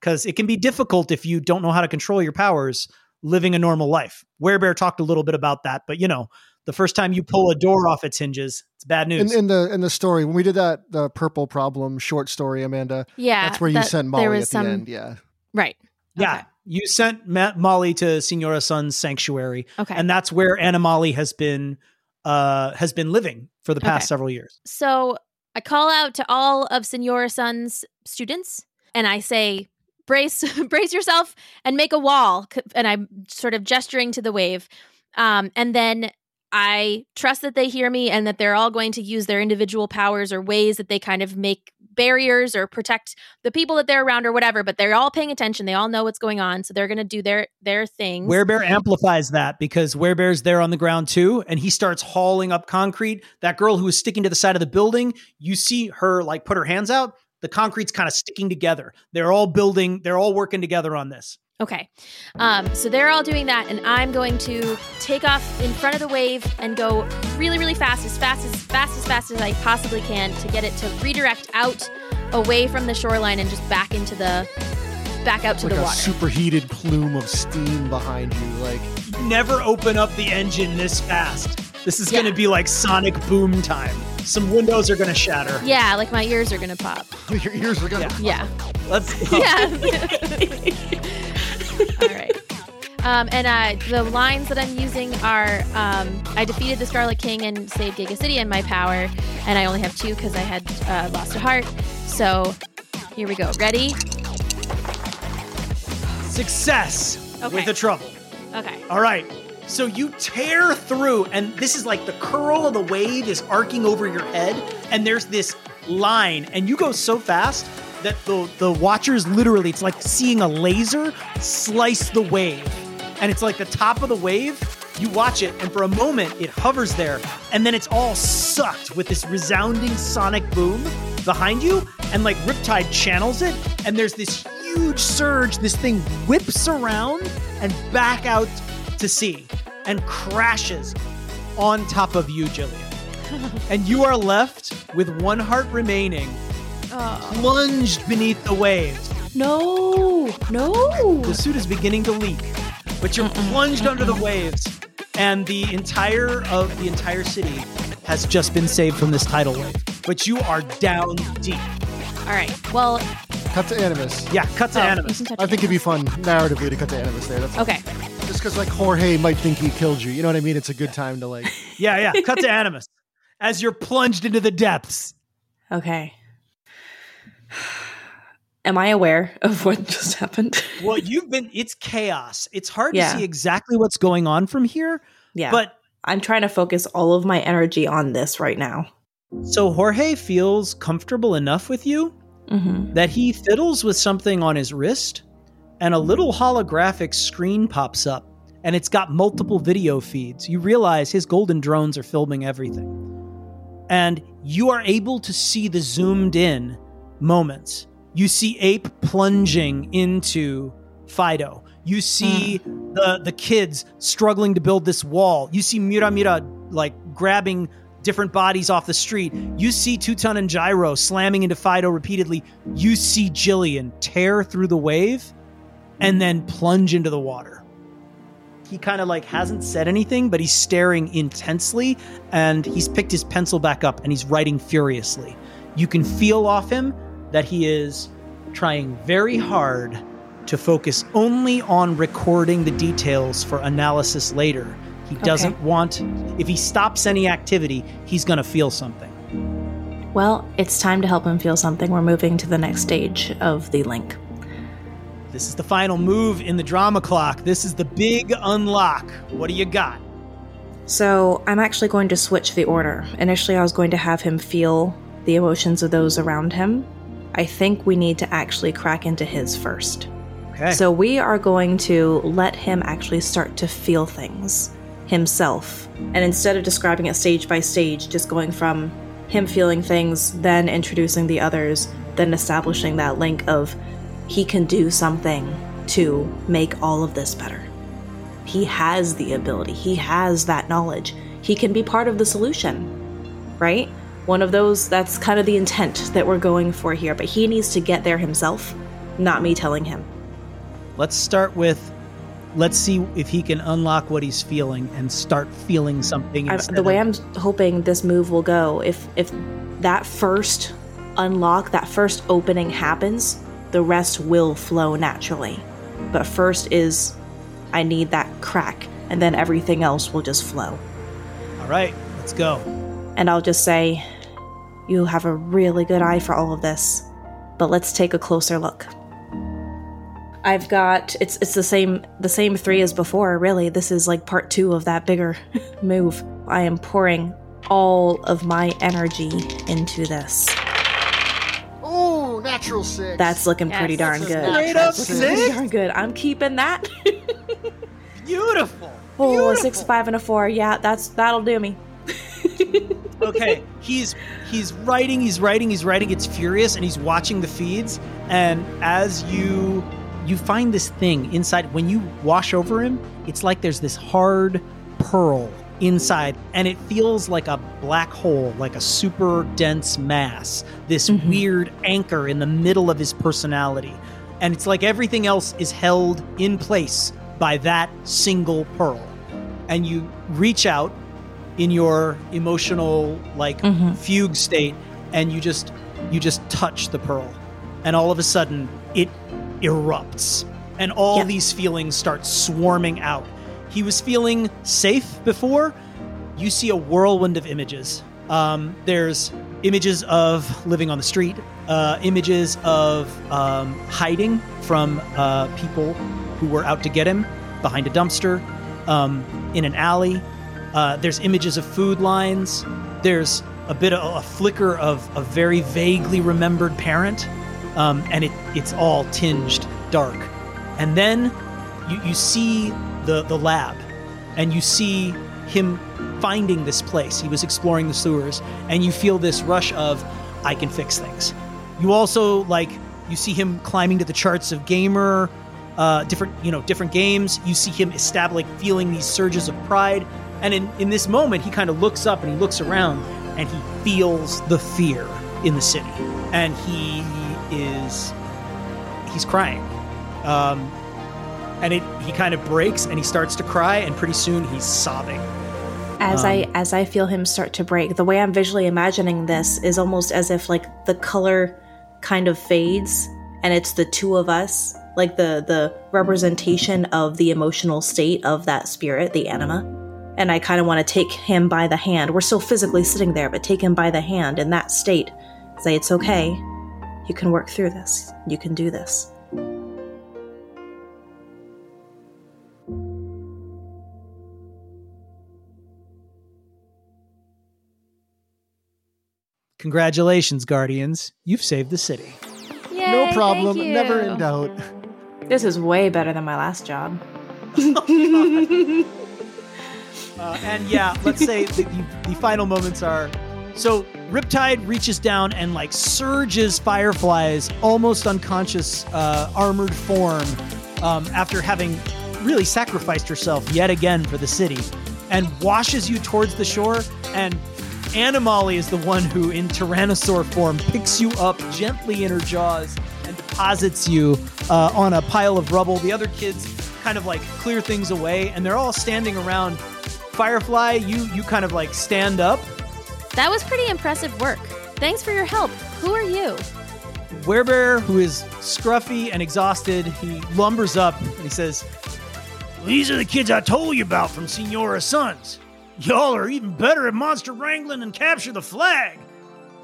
Speaker 1: because it can be difficult if you don't know how to control your powers living a normal life. Werebear talked a little bit about that, but you know, the first time you pull a door off its hinges, it's bad news.
Speaker 2: in the in the story when we did that the purple problem short story, Amanda,
Speaker 3: Yeah.
Speaker 2: that's where you
Speaker 3: that-
Speaker 2: sent
Speaker 3: there
Speaker 2: Molly
Speaker 3: was
Speaker 2: at
Speaker 3: some-
Speaker 2: the end. Yeah,
Speaker 3: Right.
Speaker 1: yeah,
Speaker 3: Okay.
Speaker 1: you sent Ma- Molly to Senora Sun's sanctuary,
Speaker 3: Okay.
Speaker 1: and that's where Animali has been uh, has been living for the past
Speaker 3: Okay.
Speaker 1: several years.
Speaker 3: So I call out to all of Senora Sun's students and I say, brace, brace yourself and make a wall. And I'm sort of gesturing to the wave. Um, and then I trust that they hear me and that they're all going to use their individual powers or ways that they kind of make barriers or protect the people that they're around or whatever. But they're all paying attention. They all know what's going on. So they're going to do their, their things.
Speaker 1: Werebear amplifies that because Werebear's there on the ground too, and he starts hauling up concrete. That girl who is sticking to the side of the building, you see her like put her hands out. The concrete's kind of sticking together. They're all building. They're all working together on this.
Speaker 3: Okay. Um, so they're all doing that, and I'm going to take off in front of the wave and go really, really fast, as fast as fast as fast as I possibly can to get it to redirect out away from the shoreline and just back into the back out to
Speaker 2: like
Speaker 3: the
Speaker 2: a
Speaker 3: water.
Speaker 2: superheated plume of steam behind you. Like
Speaker 1: Never open up the engine this fast. This is
Speaker 3: Yeah.
Speaker 1: going to be like sonic boom time. Some windows are going to shatter.
Speaker 3: yeah, like my ears are gonna pop.
Speaker 2: your ears are gonna.
Speaker 3: Yeah.
Speaker 1: Let's. Go.
Speaker 3: Yeah. all right. Um, and uh, the lines that I'm using are um, I defeated the Scarlet King and saved Gigacity in my power, and I only have two because I had uh, lost a heart. So here we go. Ready?
Speaker 1: Success
Speaker 3: Okay.
Speaker 1: with the trouble.
Speaker 3: Okay.
Speaker 1: All right. So you tear through, and this is like the curl of the wave is arcing over your head, and there's this line, and you go so fast that the the watchers literally, it's like seeing a laser slice the wave, and it's like the top of the wave. You watch it, and for a moment it hovers there, and then it's all sucked with this resounding sonic boom behind you, and like Riptide channels it, and there's this huge surge. This thing whips around and back out to sea and crashes on top of you, Jillian. and you are left with one heart remaining,
Speaker 3: Oh.
Speaker 1: plunged beneath the waves.
Speaker 3: No. No.
Speaker 1: The suit is beginning to leak, but you're plunged under the waves, and the entire of the entire city has just been saved from this tidal wave. But you are down deep.
Speaker 3: All right. Well,
Speaker 2: Cut to Animus.
Speaker 1: Yeah, cut to
Speaker 3: oh,
Speaker 1: Animus.
Speaker 3: can touch
Speaker 2: I think it'd be fun narratively to cut to Animus there. That's
Speaker 3: Okay.
Speaker 2: just just because like Jorge might think he killed you. You know what I mean? It's a good time to like.
Speaker 1: Yeah, yeah. Cut to Animus as you're plunged into the depths.
Speaker 4: Okay. Am I aware of what just happened?
Speaker 1: Well, you've been. It's chaos. It's hard
Speaker 4: Yeah.
Speaker 1: to see exactly what's going on from here.
Speaker 4: yeah.
Speaker 1: But
Speaker 4: I'm trying to focus all of my energy on this right now.
Speaker 1: so Jorge feels comfortable enough with you
Speaker 4: Mm-hmm.
Speaker 1: that he fiddles with something on his wrist, and a little holographic screen pops up, and it's got multiple video feeds. You realize his golden drones are filming everything. And you are able to see the zoomed in moments. You see Ape plunging into Fido. You see hmm. the the kids struggling to build this wall. You see Mira Mira like grabbing different bodies off the street. You see Two Ton and Gyro slamming into Fido repeatedly. You see Jillian tear through the wave and then plunge into the water. He kind of like hasn't said anything, but he's staring intensely and he's picked his pencil back up and he's writing furiously. You can feel off him that he is trying very hard to focus only on recording the details for analysis later. He doesn't want, if he stops any activity, he's going to feel something.
Speaker 4: Well, it's time to help him feel something. We're moving to the next stage of the link.
Speaker 1: This is the final move in the drama clock. This is the big unlock. What do you got?
Speaker 4: So I'm actually going to switch the order. Initially, I was going to have him feel the emotions of those around him. I think we need to actually crack into his first.
Speaker 1: Okay.
Speaker 4: So we are going to let him actually start to feel things himself. And instead of describing it stage by stage, just going from him feeling things, then introducing the others, then establishing that link of he can do something to make all of this better. He has the ability, he has that knowledge. He can be part of the solution, right? One of those, that's kind of the intent that we're going for here, but he needs to get there himself, not me telling him.
Speaker 1: Let's start with let's see if he can unlock what he's feeling and start feeling something.
Speaker 4: The way
Speaker 1: of-
Speaker 4: I'm hoping this move will go, if if that first unlock, that first opening happens, the rest will flow naturally. But first is I need that crack, and then everything else will just flow.
Speaker 1: All right, let's go.
Speaker 4: And I'll just say, you have a really good eye for all of this, but let's take a closer look. I've got it's it's the same the same three as before, really. This is like part two of that bigger move. I am pouring all of my energy into this.
Speaker 2: Oh, natural six.
Speaker 4: That's looking
Speaker 3: Yes.
Speaker 4: pretty darn
Speaker 2: That's a
Speaker 4: good.
Speaker 1: Straight up
Speaker 4: That's looking pretty
Speaker 1: six?
Speaker 4: darn good. I'm keeping that.
Speaker 1: Beautiful.
Speaker 4: oh, a six, a five, and a four. Yeah, that's that'll do me.
Speaker 1: Okay he's he's writing he's writing he's writing. It's furious and he's watching the feeds. And as you you find this thing inside when you wash over him it's like there's this hard pearl inside and it feels like a black hole like a super dense mass this
Speaker 4: Mhm.
Speaker 1: weird anchor in the middle of his personality. And it's like everything else is held in place by that single pearl. And you reach out in your emotional like
Speaker 4: Mhm.
Speaker 1: fugue state and you just you just touch the pearl. And all of a sudden it erupts. And all
Speaker 4: Yep.
Speaker 1: these feelings start swarming out. He was feeling safe before. You see a whirlwind of images. Um, there's images of living on the street uh, images of um, hiding from uh, people who were out to get him behind a dumpster um, in an alley uh, there's images of food lines. There's a bit of a flicker of a very vaguely remembered parent, um, and it, it's all tinged dark. And then you, you see the, the lab, and you see him finding this place. He was exploring the sewers, and you feel this rush of, I can fix things. You also like you see him climbing to the charts of gamer, uh, different you know different games. You see him establish feeling these surges of pride, and in in this moment he kind of looks up and he looks around and he feels the fear in the city, and he is he's crying, um, and it he kind of breaks and he starts to cry, and pretty soon he's sobbing.
Speaker 4: As I
Speaker 1: Um,
Speaker 4: as I feel him start to break, the way I'm visually imagining this is almost as if like the color kind of fades and it's the two of us like the the representation of the emotional state of that spirit, the anima. And I kind of want to take him by the hand. We're still physically sitting there, but take him by the hand in that state. Say it's okay. You can work through this. You can do this.
Speaker 1: Congratulations, Guardians. You've saved the city.
Speaker 3: Yay,
Speaker 2: no problem.
Speaker 3: thank you.
Speaker 2: Never in doubt.
Speaker 4: This is way better than my last job.
Speaker 1: Uh, and yeah, let's say the, the, the final moments are so Riptide reaches down and like surges Firefly's almost unconscious uh, armored form um, after having really sacrificed herself yet again for the city and washes you towards the shore. And Animali is the one who, in Tyrannosaur form, picks you up gently in her jaws and deposits you uh, on a pile of rubble. The other kids kind of like clear things away, and they're all standing around. Firefly, you you kind of like stand up.
Speaker 3: That was pretty impressive work. Thanks for your help. Who are you?
Speaker 1: Werebear, who is scruffy and exhausted, he lumbers up and he says, These are the kids I told you about from Senora Sun's. Y'all are even better at monster wrangling and capture the flag.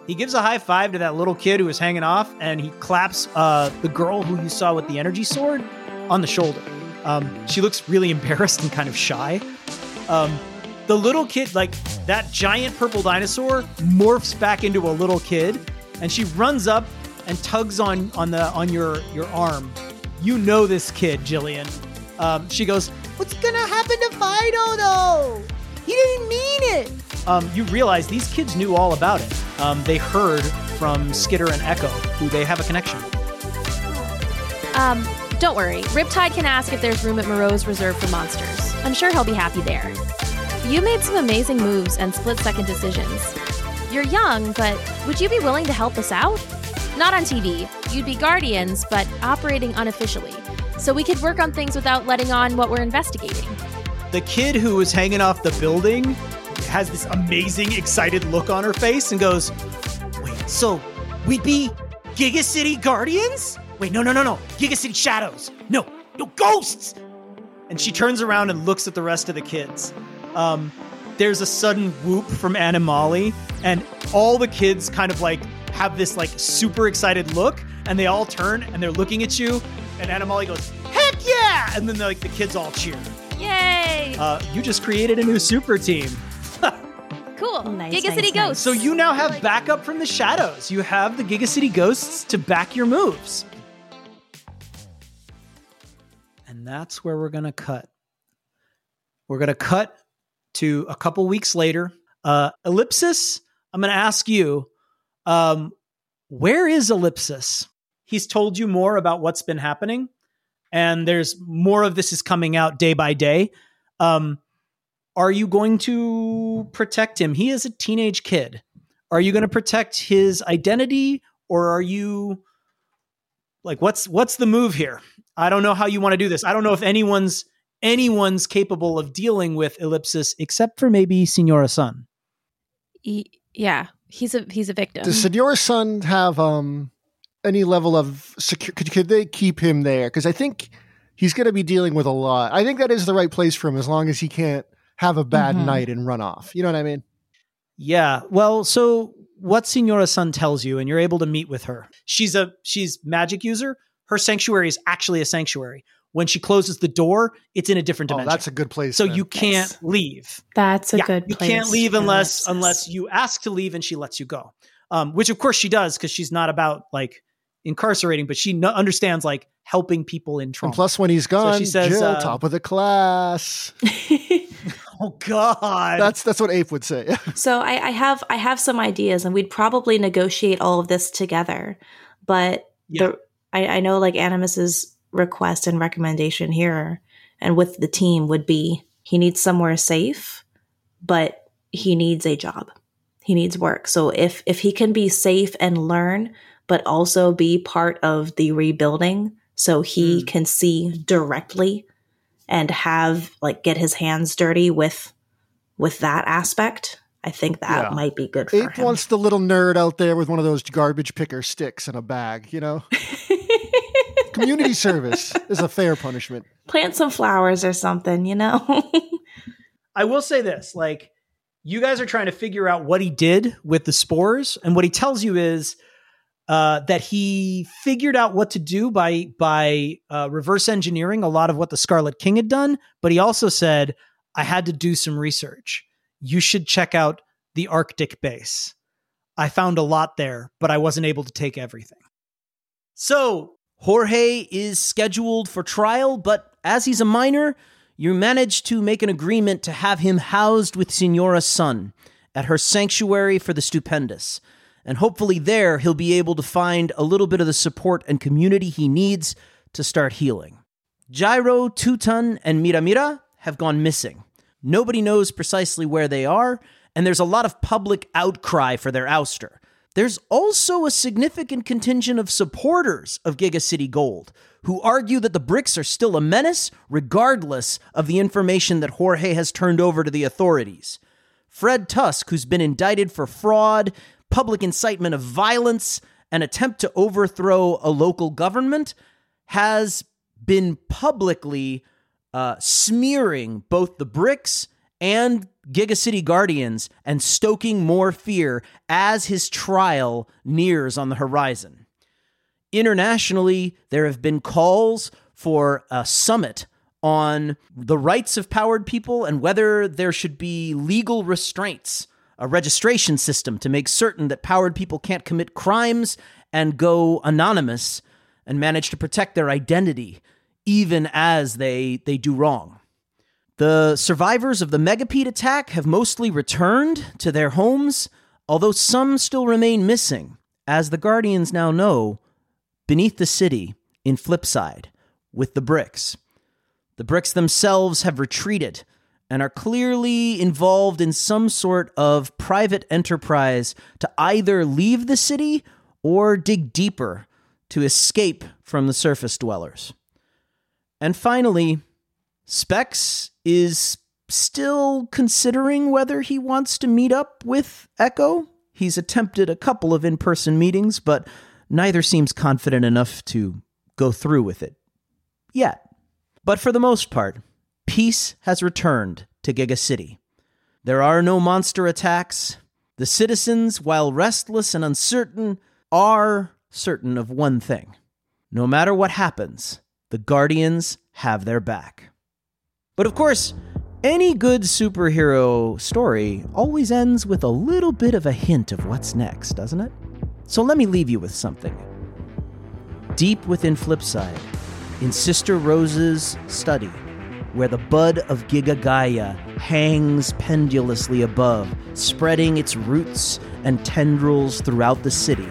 Speaker 1: He gives a high five to that little kid who was hanging off, and he claps uh, the girl who you saw with the energy sword on the shoulder. Um, she looks really embarrassed and kind of shy. Um, the little kid, like that giant purple dinosaur, morphs back into a little kid, and she runs up and tugs on on the on your your arm. You know this kid, Jillian. Um, she goes, "What's gonna happen to Fido though? He didn't mean it." Um, you realize these kids knew all about it. Um, they heard from Skitter and Echo, who they have a connection.
Speaker 3: Um, don't worry. Riptide can ask if there's room at Moreau's Reserve for monsters. I'm sure he'll be happy there. You made some amazing moves and split second decisions. You're young, but would you be willing to help us out? Not on TV. You'd be guardians, but operating unofficially. So we could work on things without letting on what we're investigating.
Speaker 1: The kid who was hanging off the building has this amazing, excited look on her face and goes, Wait, so we'd be Gigacity Guardians? Wait, no, no, no, no. Gigacity Shadows. No, no, ghosts. And she turns around and looks at the rest of the kids. Um, there's a sudden whoop from Animali, and all the kids kind of like have this like super excited look, and they all turn and they're looking at you, and Animali goes, Heck yeah! And then like the kids all cheer.
Speaker 3: Yay!
Speaker 1: Uh, you just created a new super team.
Speaker 3: cool.
Speaker 4: nice,
Speaker 3: Giga
Speaker 4: nice,
Speaker 3: City
Speaker 4: nice.
Speaker 3: Ghosts.
Speaker 1: So you now have backup from the shadows. You have the Gigacity Ghosts to back your moves. And that's where we're going to cut. We're going to cut to a couple weeks later. Uh, Ellipsis, I'm going to ask you, um, where is Ellipsis? He's told you more about what's been happening, and there's more of this is coming out day by day. Um, are you going to protect him? He is a teenage kid. Are you going to protect his identity or are you like what's what's the move here? I don't know how you want to do this. I don't know if anyone's anyone's capable of dealing with ellipsis except for maybe Senora Sun.
Speaker 3: Y- yeah, he's a he's a victim.
Speaker 2: Does Senora Sun have um any level of secure? Could, could they keep him there? Because I think he's going to be dealing with a lot. I think that is the right place for him as long as he can't have a bad
Speaker 4: Mhm.
Speaker 2: night and run off. You know what I mean?
Speaker 1: Yeah. Well, so what Senora Sun tells you, and you're able to meet with her. She's a she's magic user. Her sanctuary is actually a sanctuary. When she closes the door, it's in a different
Speaker 2: Oh,
Speaker 1: dimension.
Speaker 2: that's a good place.
Speaker 1: so
Speaker 2: then.
Speaker 1: you can't
Speaker 4: Nice.
Speaker 1: leave.
Speaker 4: That's a
Speaker 1: Yeah,
Speaker 4: good
Speaker 1: you
Speaker 4: place.
Speaker 1: can't leave unless
Speaker 4: ellipsis.
Speaker 1: unless you ask to leave and she lets you go. Um, which of course she does because she's not about like incarcerating, but she no- understands like helping people in trouble.
Speaker 2: And plus, when he's gone,
Speaker 1: she says,
Speaker 2: Jill,
Speaker 1: uh,
Speaker 2: top of the class.
Speaker 1: oh God,
Speaker 2: That's that's what Ape would say.
Speaker 4: So I, I have I have some ideas, and we'd probably negotiate all of this together. But
Speaker 1: Yeah.
Speaker 4: the, I, I know like Animus's request and recommendation here, and with the team would be he needs somewhere safe, but he needs a job. He needs work. So if if he can be safe and learn, but also be part of the rebuilding, so he
Speaker 1: Mm.
Speaker 4: can see directly and have like get his hands dirty with with that aspect, I think that
Speaker 2: Yeah.
Speaker 4: might be good for
Speaker 2: Ape
Speaker 4: him.
Speaker 2: wants the little nerd out there with one of those garbage picker sticks in a bag. You know, Community service is a fair punishment.
Speaker 4: Plant some flowers or something, you know?
Speaker 1: I will say this like, you guys are trying to figure out what he did with the spores, and what he tells you is uh, that he figured out what to do by by uh, reverse engineering a lot of what the Scarlet King had done. But he also said, "I had to do some research. You should check out the Arctic base. I found a lot there, but I wasn't able to take everything." So Jorge is scheduled for trial, but as he's a minor, you manage to make an agreement to have him housed with Senora Sun at her sanctuary for the stupendous. And hopefully, there he'll be able to find a little bit of the support and community he needs to start healing. Gyro, Two Ton, and Miramira have gone missing. Nobody knows precisely where they are, and there's a lot of public outcry for their ouster. There's also a significant contingent of supporters of Gigacity Gold who argue that the bricks are still a menace, regardless of the information that Jorge has turned over to the authorities. Fred Tusk, who's been indicted for fraud, public incitement of violence, and attempt to overthrow a local government, has been publicly uh, smearing both the bricks and Gigacity Guardians and stoking more fear as his trial nears on the horizon. Internationally, there have been calls for a summit on the rights of powered people and whether there should be legal restraints, a registration system to make certain that powered people can't commit crimes and go anonymous and manage to protect their identity even as they they do wrong. The survivors of the Megapede attack have mostly returned to their homes, although some still remain missing, as the Guardians now know beneath the city in Flipside with the bricks. The bricks themselves have retreated and are clearly involved in some sort of private enterprise to either leave the city or dig deeper to escape from the surface dwellers. And finally, Specs is still considering whether he wants to meet up with Echo. He's attempted a couple of in person meetings, but neither seems confident enough to go through with it. Yet. But for the most part, peace has returned to Gigacity. There are no monster attacks. The citizens, while restless and uncertain, are certain of one thing. No matter what happens, the Guardians have their back. But of course, any good superhero story always ends with a little bit of a hint of what's next, doesn't it? So let me leave you with something. Deep within Flipside, in Sister Rose's study, where the bud of Giga Gaia hangs pendulously above, spreading its roots and tendrils throughout the city,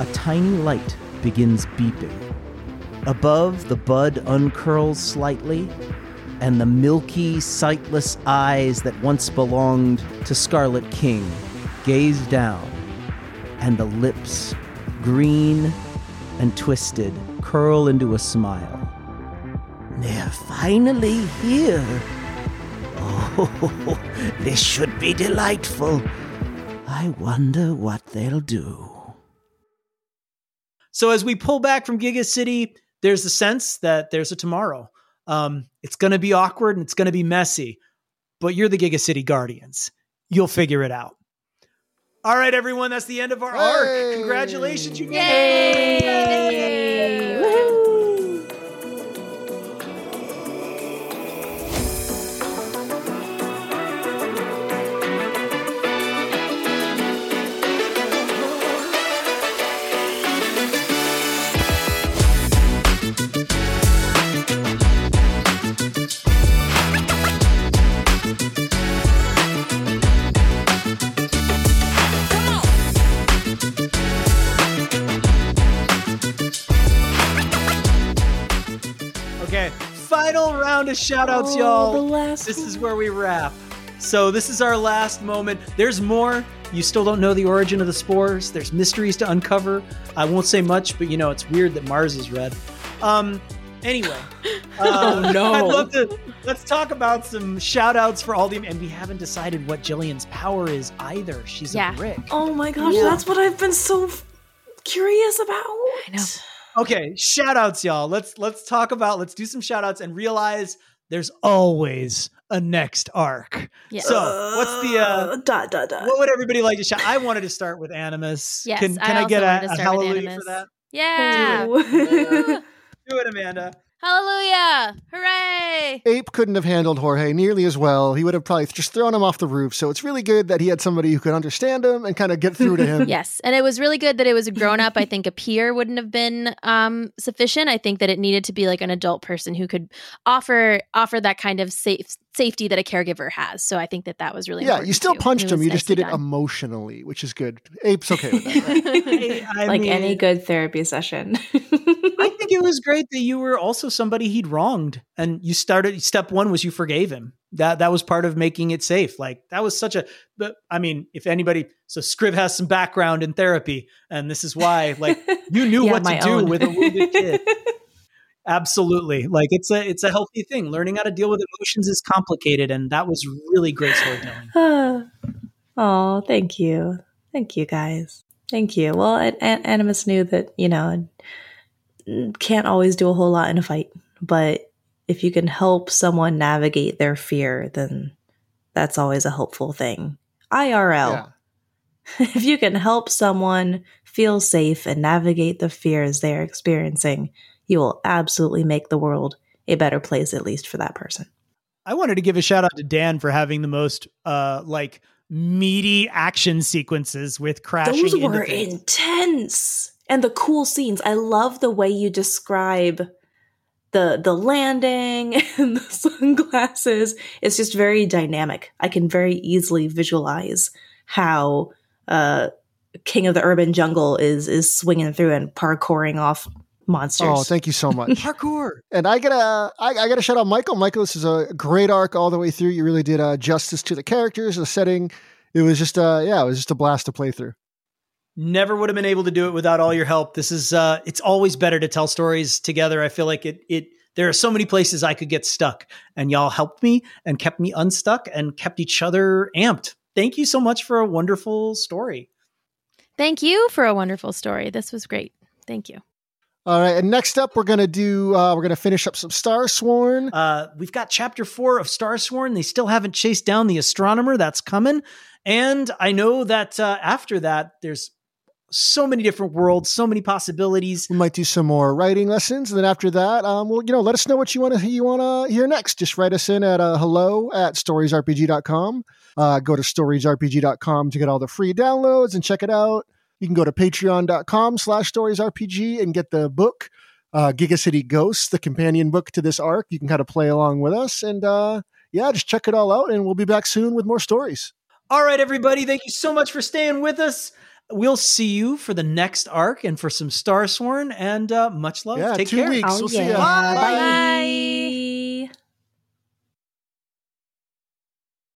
Speaker 1: a tiny light begins beeping. Above, the bud uncurls slightly, and the milky, sightless eyes that once belonged to Scarlet King gaze down and the lips, green and twisted, curl into a smile. They're finally here. Oh, this should be delightful. I wonder what they'll do. So, as we pull back from Gigacity, there's a sense that there's a tomorrow. Um, it's going to be awkward and it's going to be messy, but you're the Gigacity Guardians. You'll figure it out. All right, everyone, that's the end of our arc. Congratulations, you guys.
Speaker 3: Yay! Woohoo!
Speaker 1: Round of shout outs,
Speaker 4: Oh,
Speaker 1: y'all.
Speaker 4: the last
Speaker 1: this is where we wrap. So, this is our last moment. There's more. You still don't know the origin of the spores. There's mysteries to uncover. I won't say much, but you know, it's weird that Mars is red. Um, anyway. Uh,
Speaker 4: Oh, no.
Speaker 1: I'd love to. Let's talk about some shout outs for all the. And we haven't decided what Jillian's power is either. She's
Speaker 3: Yeah.
Speaker 1: a brick.
Speaker 4: Oh my gosh,
Speaker 3: Yeah.
Speaker 4: that's what I've been so curious about.
Speaker 3: I know.
Speaker 1: Okay, shout outs, y'all. Let's let's talk about let's do some shout outs and realize there's always a next arc.
Speaker 3: Yeah.
Speaker 1: So what's the uh
Speaker 4: dot dot dot?
Speaker 1: what would everybody like to shout? I wanted to start with Animus.
Speaker 3: Yes,
Speaker 1: can
Speaker 3: I
Speaker 1: can I,
Speaker 3: also
Speaker 1: get
Speaker 3: wanted
Speaker 1: a,
Speaker 3: to
Speaker 1: a
Speaker 3: start with
Speaker 1: hallelujah
Speaker 3: Animus.
Speaker 1: for that?
Speaker 3: Yeah.
Speaker 4: Ooh.
Speaker 1: Do it, Amanda.
Speaker 3: Hallelujah. Hooray.
Speaker 2: Ape couldn't have handled Jorge nearly as well. He would have probably just thrown him off the roof. So it's really good that he had somebody who could understand him and kind of get through to him.
Speaker 3: Yes, and it was really good that it was a grown up. I think a peer wouldn't have been um, sufficient. I think that it needed to be like an adult person who could offer offer that kind of safe safety that a caregiver has. So I think that that was really
Speaker 2: Yeah, you still
Speaker 3: too.
Speaker 2: punched him. You just did it
Speaker 3: done.
Speaker 2: emotionally, which is good. Ape's okay with that. Right?
Speaker 1: I, I
Speaker 4: like
Speaker 1: mean,
Speaker 4: any good therapy session.
Speaker 1: I think it was great that you were also somebody he'd wronged, and you started. Step one was you forgave him. That that was part of making it safe. Like that was such a. But I mean, if anybody, so Scriv has some background in therapy, and this is why. Like you knew
Speaker 4: Yeah,
Speaker 1: what to
Speaker 4: my
Speaker 1: do with a wounded kid. Absolutely, like it's a it's a healthy thing. Learning how to deal with emotions is complicated, and that was really great storytelling.
Speaker 4: oh, thank you. Thank you, guys. Thank you. Well, An- An- Animus knew that, you know, can't always do a whole lot in a fight, but if you can help someone navigate their fear, then that's always a helpful thing. IRL.
Speaker 2: yeah.
Speaker 4: if you can help someone feel safe and navigate the fears they're experiencing, you will absolutely make the world a better place, at least for that person.
Speaker 1: I wanted to give a shout out to Dan for having the most uh like meaty action sequences with crashing.
Speaker 4: Those
Speaker 1: into
Speaker 4: were
Speaker 1: things.
Speaker 4: intense. And the cool scenes. I love the way you describe the the landing and the sunglasses. It's just very dynamic. I can very easily visualize how uh King of the Urban Jungle is is swinging through and parkouring off monsters.
Speaker 2: Oh, thank you so much.
Speaker 1: parkour.
Speaker 2: and I gotta, I, I gotta shout out Michael. Michael, this is a great arc all the way through. You really did uh, justice to the characters, the setting. It was just, uh, yeah, it was just a blast to play through.
Speaker 1: Never would have been able to do it without all your help. This is uh it's always better to tell stories together. I feel like it it there are so many places I could get stuck and y'all helped me and kept me unstuck and kept each other amped. Thank you so much for a wonderful story.
Speaker 3: Thank you for a wonderful story. This was great. Thank you.
Speaker 2: All right, and next up, we're gonna do, uh, we're gonna finish up some Starsworn.
Speaker 1: Uh, we've got chapter four of Starsworn. They still haven't chased down the astronomer. That's coming. And I know that uh, after that, there's so many different worlds, so many possibilities.
Speaker 2: We might do some more writing lessons, and then after that, um, well, you know, let us know what you want to you want to hear next. Just write us in at uh, hello at storiesrpg.com. Uh, go to storiesrpg.com to get all the free downloads and check it out. You can go to patreon.com slash storiesrpg and get the book, uh, Gigacity Ghosts, the companion book to this arc. You can kind of play along with us, and uh, yeah, just check it all out, and we'll be back soon with more stories.
Speaker 1: All right, everybody, thank you so much for staying with us. We'll see you for the next arc and for some Starsworn, and uh, much love.
Speaker 2: Yeah,
Speaker 1: Take
Speaker 2: two
Speaker 1: care.
Speaker 2: weeks.
Speaker 4: Oh,
Speaker 2: we'll see
Speaker 4: yeah.
Speaker 2: ya.
Speaker 1: Bye.
Speaker 3: Bye.